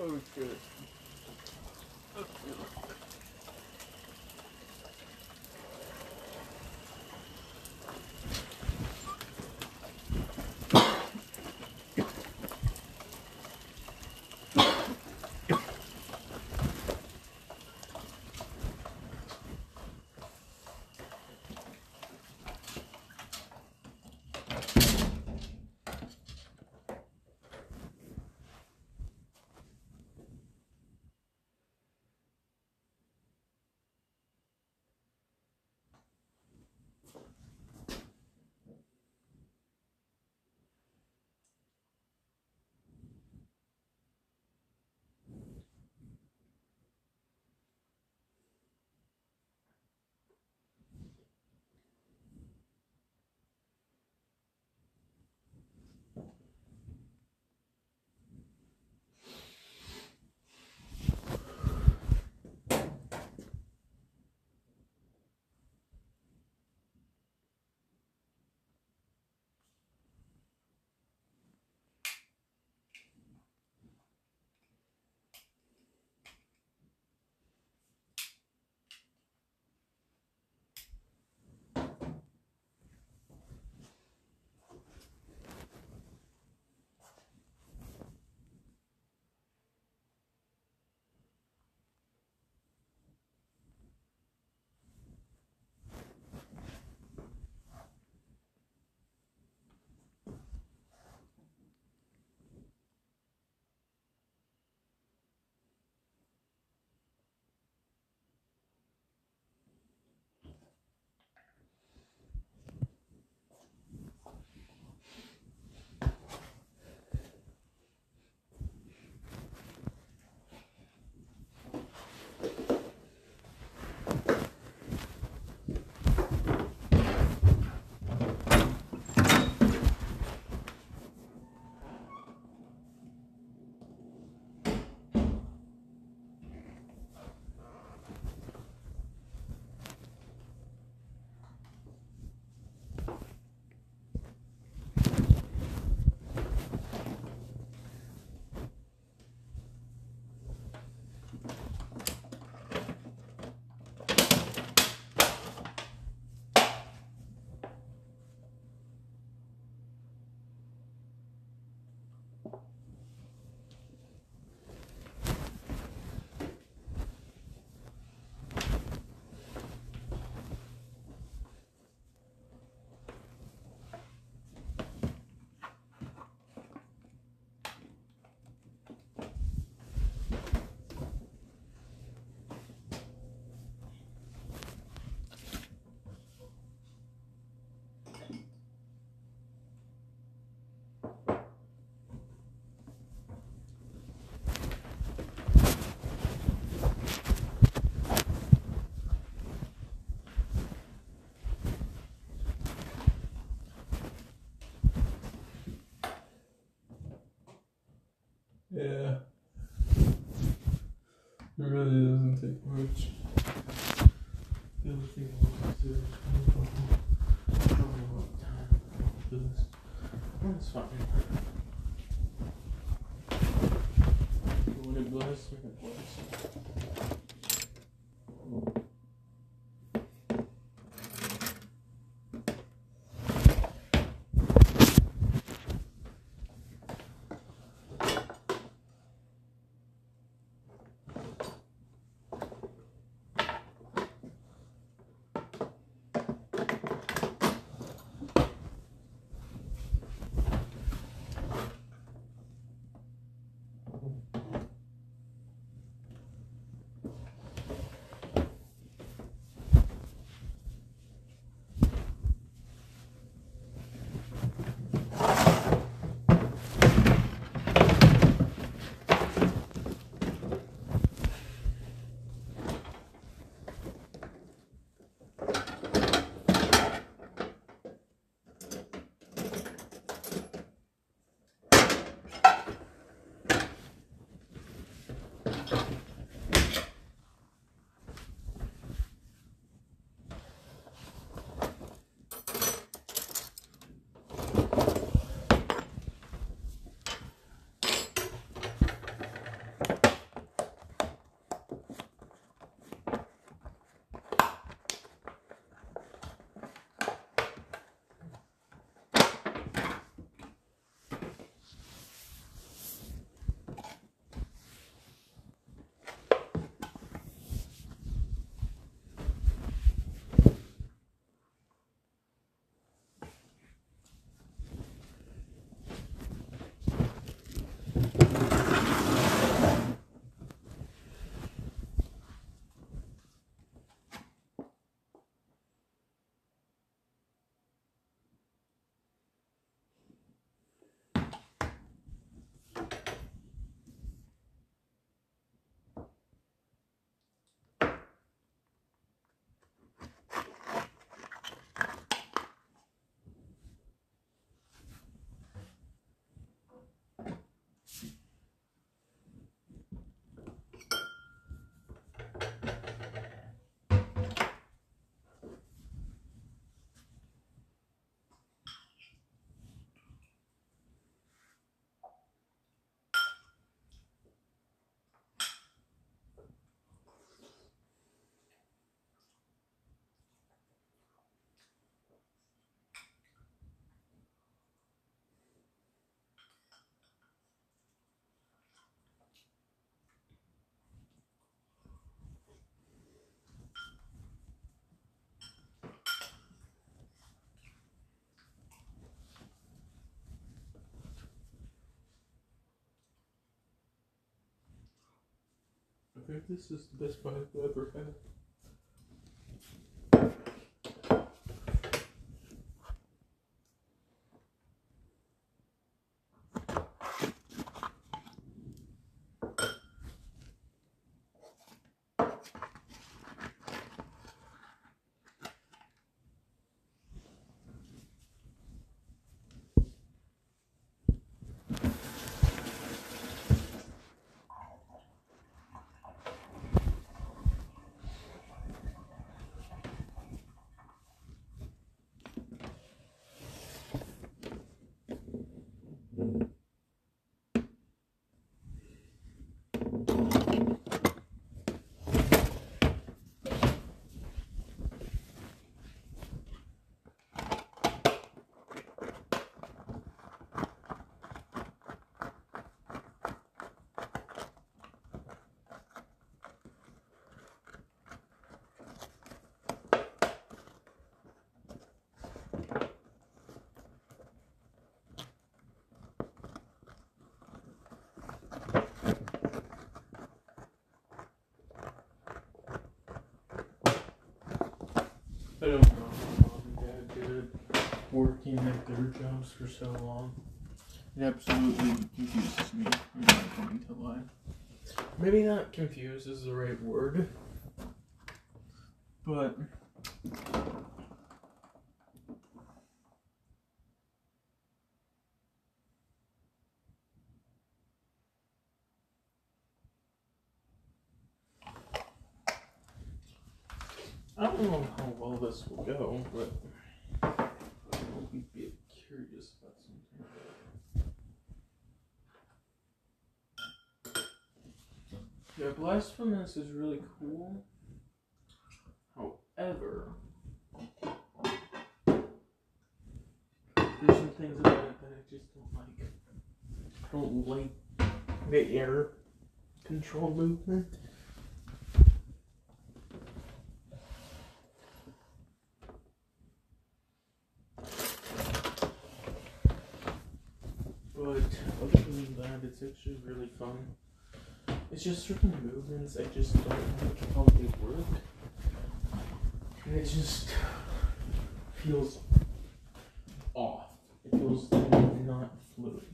Okay. Yeah. It really doesn't take much. The thing I want to do is probably a lot of time for this. That's fine. When it we can bless. This is the best bite I've ever had. Working at their jobs for so long. It absolutely confuses me. I'm not going to lie. Maybe not confused is the right word, but I don't know how well this will go, but I'll be a bit curious about something. Yeah, Blasphemous is really cool. However, there's some things about it that I just don't like. I don't like the air control movement. But other than that, it's actually really fun. It's just certain movements I just don't like how they work. And it just feels off. It feels not fluid.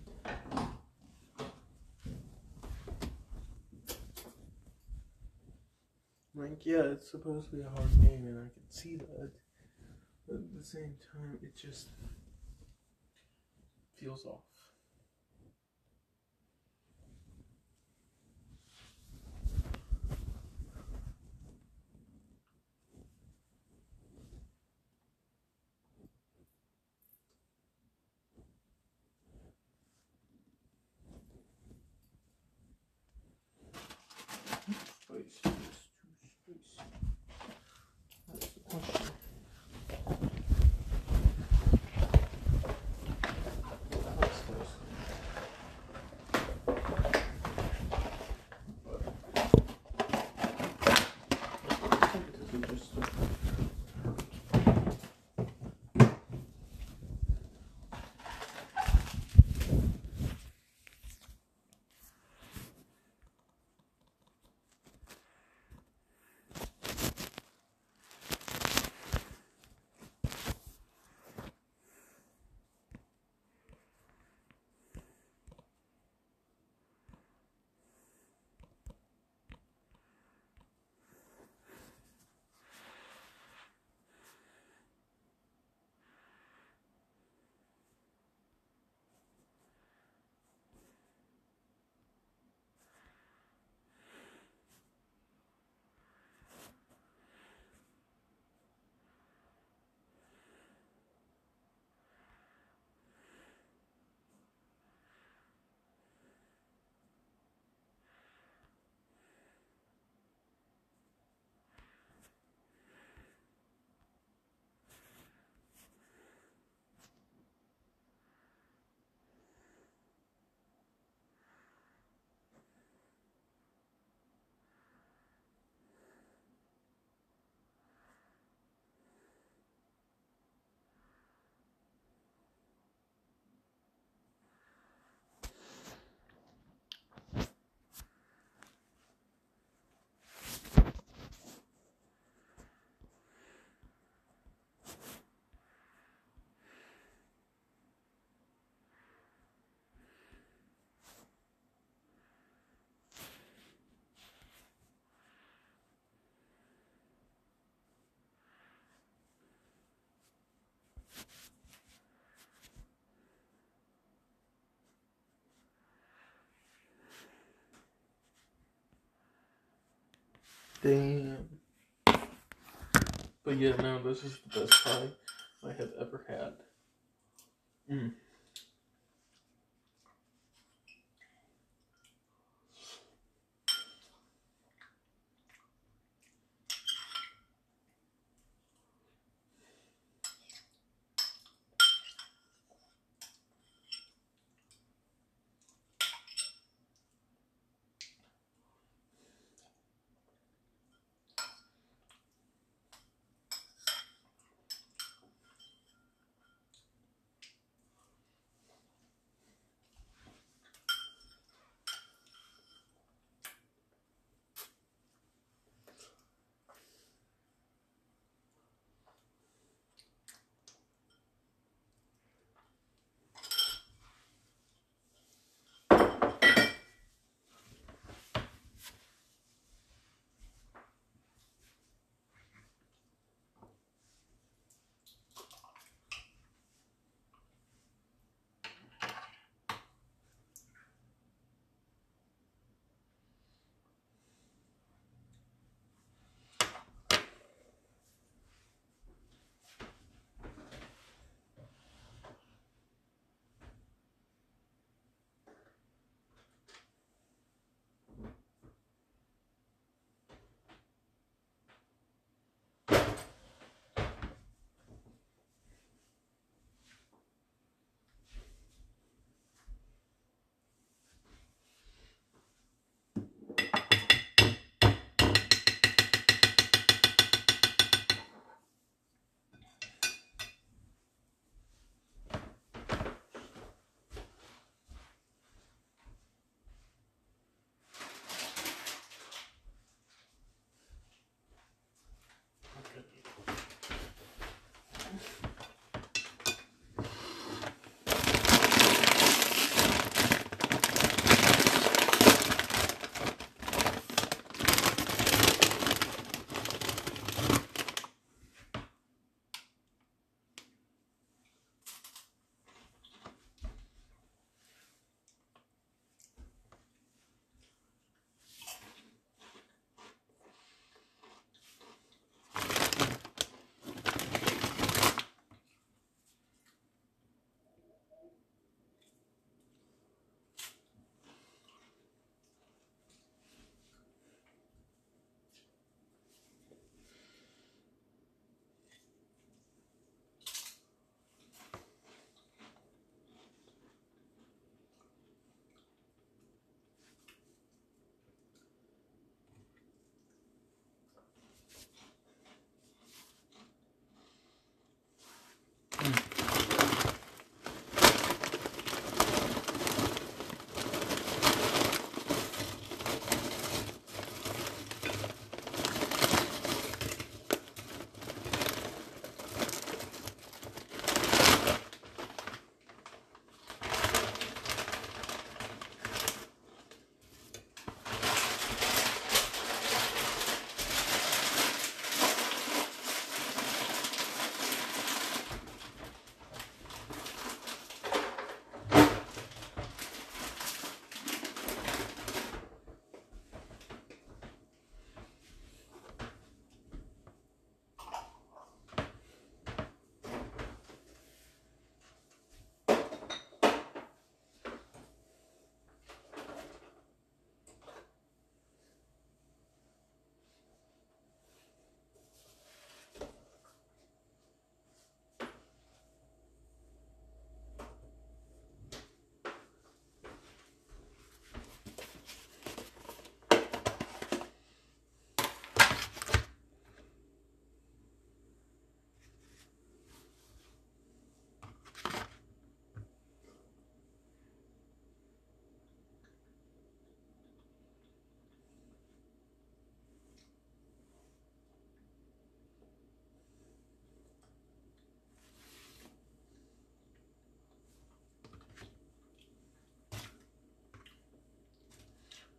Like, yeah, it's supposed to be a hard game, and I can see that. But at the same time, it just feels off. Damn. But yeah, no, this is the best pie I have ever had. Mm.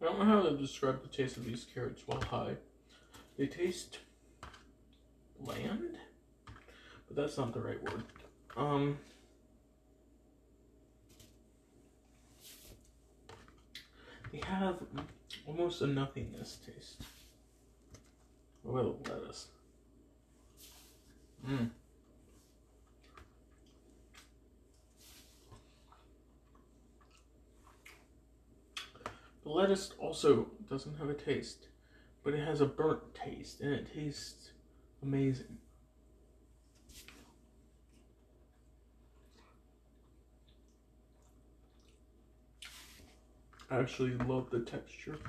I don't know how to describe the taste of these carrots while high. They taste bland, but that's not the right word. Um, they have almost a nothingness taste. Oil lettuce. Mmm. Lettuce also doesn't have a taste, but it has a burnt taste and it tastes amazing. I actually love the texture.